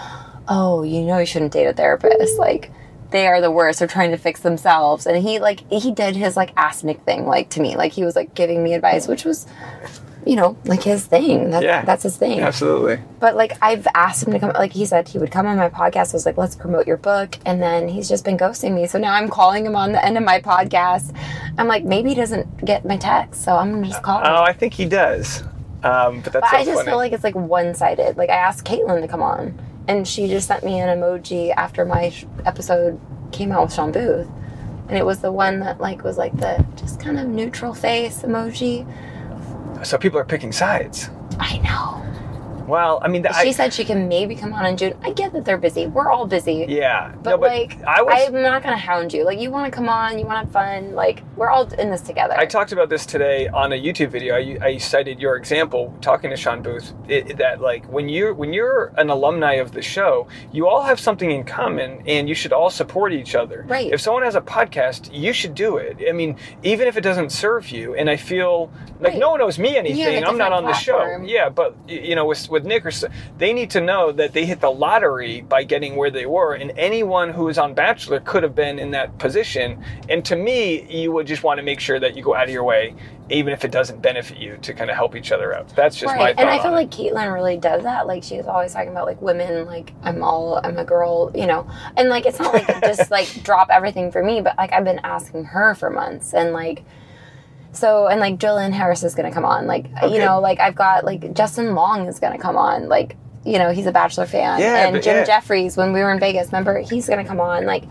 [SPEAKER 1] Oh, you know, you shouldn't date a therapist, like. They are the worst. They're trying to fix themselves, and he like he did his like ass Nick thing like to me. Like he was like giving me advice, which was, you know, like his thing. That,
[SPEAKER 2] Yeah.
[SPEAKER 1] that's his thing.
[SPEAKER 2] Absolutely.
[SPEAKER 1] But like I've asked him to come. Like he said he would come on my podcast. I was like, let's promote your book, and then he's just been ghosting me. So now I'm calling him on the end of my podcast. I'm like, maybe he doesn't get my text, so I'm gonna just call him.
[SPEAKER 2] Oh, I think he does. Um, but that's
[SPEAKER 1] but
[SPEAKER 2] so
[SPEAKER 1] I just
[SPEAKER 2] funny.
[SPEAKER 1] feel like it's like one sided. Like I asked Kaitlyn to come on, and she just sent me an emoji after my sh- episode came out with Shawn Booth, and it was the one that like was like the just kind of neutral face emoji.
[SPEAKER 2] So people are picking sides.
[SPEAKER 1] I know.
[SPEAKER 2] Well, I mean, the,
[SPEAKER 1] She
[SPEAKER 2] I,
[SPEAKER 1] said she can maybe come on in June. I get that they're busy. We're all busy.
[SPEAKER 2] yeah,
[SPEAKER 1] But,
[SPEAKER 2] no, but
[SPEAKER 1] like,
[SPEAKER 2] I.
[SPEAKER 1] I'm not gonna hound you. Like, you want to come on, you want to have fun. Like, we're all in this together.
[SPEAKER 2] I talked about this today on a YouTube video. I, I cited your example talking to Shawn Booth it, that like when you're when you're an alumni of the show, you all have something in common and you should all support each other.
[SPEAKER 1] Right.
[SPEAKER 2] If someone has a podcast, you should do it. I mean, even if it doesn't serve you. And I feel like
[SPEAKER 1] Right.
[SPEAKER 2] no one owes me anything. I'm not on the show. Yeah, but you know, with with Nick or they need to know that they hit the lottery by getting where they were, and anyone who is on Bachelor could have been in that position. And to me, you would just want to make sure that you go out of your way, even if it doesn't benefit you, to kind of help each other out. That's just my
[SPEAKER 1] right.
[SPEAKER 2] thought.
[SPEAKER 1] And I feel like Kaitlyn really does that. Like, she's always talking about like women, like, I'm all, I'm a girl, you know. And like, it's not like just like drop everything for me, but like, I've been asking her for months. And like, so, and like, Jillian Harris is going to come on. Like,
[SPEAKER 2] Okay.
[SPEAKER 1] you know, like, I've got like Justin Long is going to come on. Like, you know, he's a Bachelor fan.
[SPEAKER 2] Yeah,
[SPEAKER 1] and Jim
[SPEAKER 2] yeah.
[SPEAKER 1] Jefferies, when we were in Vegas, remember, he's going to come on. Like,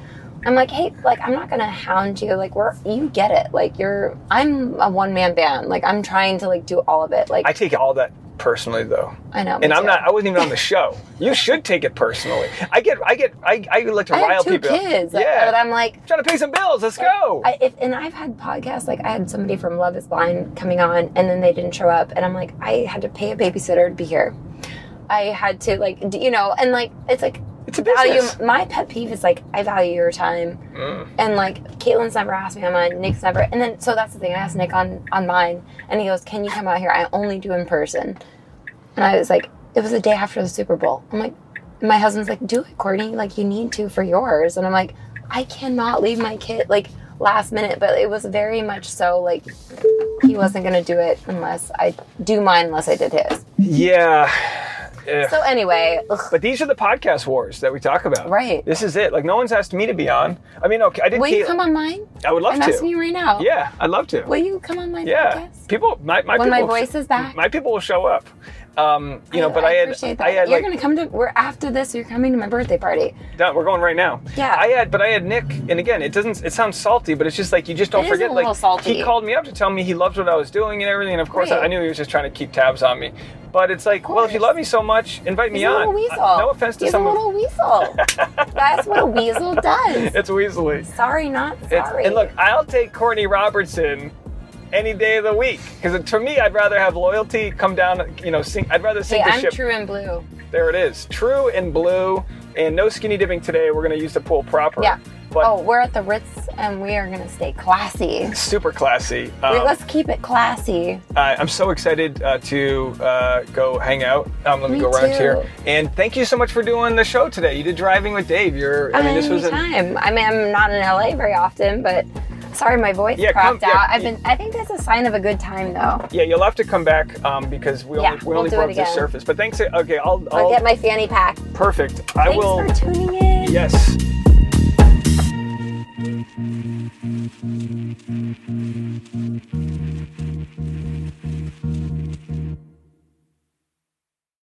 [SPEAKER 1] I'm like, hey, like, I'm not gonna hound you. Like, we're, you get it. Like, you're, I'm a one man band. Like, I'm trying to like do all of it. Like,
[SPEAKER 2] I take all that personally, though.
[SPEAKER 1] I know.
[SPEAKER 2] And I'm
[SPEAKER 1] too.
[SPEAKER 2] not. I wasn't even on the show. You should take it personally. I get. I get. I, I like to
[SPEAKER 1] I
[SPEAKER 2] rile
[SPEAKER 1] have two
[SPEAKER 2] people.
[SPEAKER 1] kids.
[SPEAKER 2] Yeah.
[SPEAKER 1] But I'm like,
[SPEAKER 2] trying to pay some bills. Let's go.
[SPEAKER 1] I, if, and I've had podcasts like I had somebody from Love Is Blind coming on, and then they didn't show up, and I'm like, I had to pay a babysitter to be here. I had to like, you know, and like it's like
[SPEAKER 2] it's a
[SPEAKER 1] value.
[SPEAKER 2] business.
[SPEAKER 1] My pet peeve is like I value your time,
[SPEAKER 2] Mm.
[SPEAKER 1] and like Kaitlyn's never asked me on mine, Nick's never, and then so that's the thing. I asked Nick on on mine, and he goes, "Can you come out here? I only do in person." And I was like, it was the day after the Super Bowl. I'm like, my husband's like, do it, Courtney. Like you need to for yours. And I'm like, I cannot leave my kid like last minute. But it was very much so like he wasn't gonna do it unless I do mine unless I did his.
[SPEAKER 2] Yeah. Ugh.
[SPEAKER 1] So anyway, ugh,
[SPEAKER 2] But these are the podcast wars that we talk about.
[SPEAKER 1] Right.
[SPEAKER 2] This is it. Like no one's asked me to be on. I mean, okay, I did.
[SPEAKER 1] will you come on mine?
[SPEAKER 2] I would love to.
[SPEAKER 1] I'm
[SPEAKER 2] to.
[SPEAKER 1] asking you right now.
[SPEAKER 2] Yeah, I'd love to.
[SPEAKER 1] Will you come on my
[SPEAKER 2] yeah,
[SPEAKER 1] podcast?
[SPEAKER 2] people. My, my
[SPEAKER 1] When my voice is back?
[SPEAKER 2] My people will show up. Um, you know, but I, had.
[SPEAKER 1] appreciate that.
[SPEAKER 2] I had
[SPEAKER 1] you're
[SPEAKER 2] like.
[SPEAKER 1] gonna come to. We're after this. You're coming to my birthday party.
[SPEAKER 2] Done. We're going right now.
[SPEAKER 1] Yeah.
[SPEAKER 2] I had, but I had Nick, and again, it doesn't. It sounds salty, but it's just like you just don't
[SPEAKER 1] It
[SPEAKER 2] forget. like
[SPEAKER 1] salty.
[SPEAKER 2] he called me up to tell me he loved what I was doing and everything, and of course I,
[SPEAKER 1] Right.
[SPEAKER 2] I knew he was just trying to keep tabs on me. But it's like, well, if you love me so much, invite me
[SPEAKER 1] He's a
[SPEAKER 2] on.
[SPEAKER 1] little weasel.
[SPEAKER 2] Uh, no offense to
[SPEAKER 1] He's
[SPEAKER 2] some
[SPEAKER 1] a little weasel. That's what a weasel does.
[SPEAKER 2] It's Weasley.
[SPEAKER 1] Sorry, not
[SPEAKER 2] It's,
[SPEAKER 1] sorry.
[SPEAKER 2] and look, I'll take Courtney Robertson any day of the week because for me, I'd rather have loyalty come down. You know, sink, I'd rather
[SPEAKER 1] hey,
[SPEAKER 2] sink the
[SPEAKER 1] I'm
[SPEAKER 2] ship.
[SPEAKER 1] true and blue.
[SPEAKER 2] There it is, true and blue, and no skinny dipping today. We're gonna use the pool proper.
[SPEAKER 1] Yeah.
[SPEAKER 2] But
[SPEAKER 1] Oh, we're at the Ritz and we are gonna stay classy.
[SPEAKER 2] super classy.
[SPEAKER 1] Wait,
[SPEAKER 2] Um,
[SPEAKER 1] let's keep it classy.
[SPEAKER 2] I- I'm so excited uh, to uh, go hang out. Um, let me,
[SPEAKER 1] Me
[SPEAKER 2] go around
[SPEAKER 1] too.
[SPEAKER 2] here. And thank you so much for doing the show today. You did driving with Dave. You're. I mean, this was. An,
[SPEAKER 1] Anytime. I mean, I'm not in LA very often, but sorry, my voice
[SPEAKER 2] Yeah, come-
[SPEAKER 1] cracked
[SPEAKER 2] yeah,
[SPEAKER 1] out. I've been. I think that's a sign of a good time, though.
[SPEAKER 2] yeah, you'll have to come back um, because we
[SPEAKER 1] Yeah,
[SPEAKER 2] only we
[SPEAKER 1] we'll
[SPEAKER 2] only broke the surface. But thanks. Okay, I'll.
[SPEAKER 1] I'll
[SPEAKER 2] I'll
[SPEAKER 1] get my fanny pack.
[SPEAKER 2] perfect. I
[SPEAKER 1] Thanks
[SPEAKER 2] will.
[SPEAKER 1] for tuning in.
[SPEAKER 2] Yes.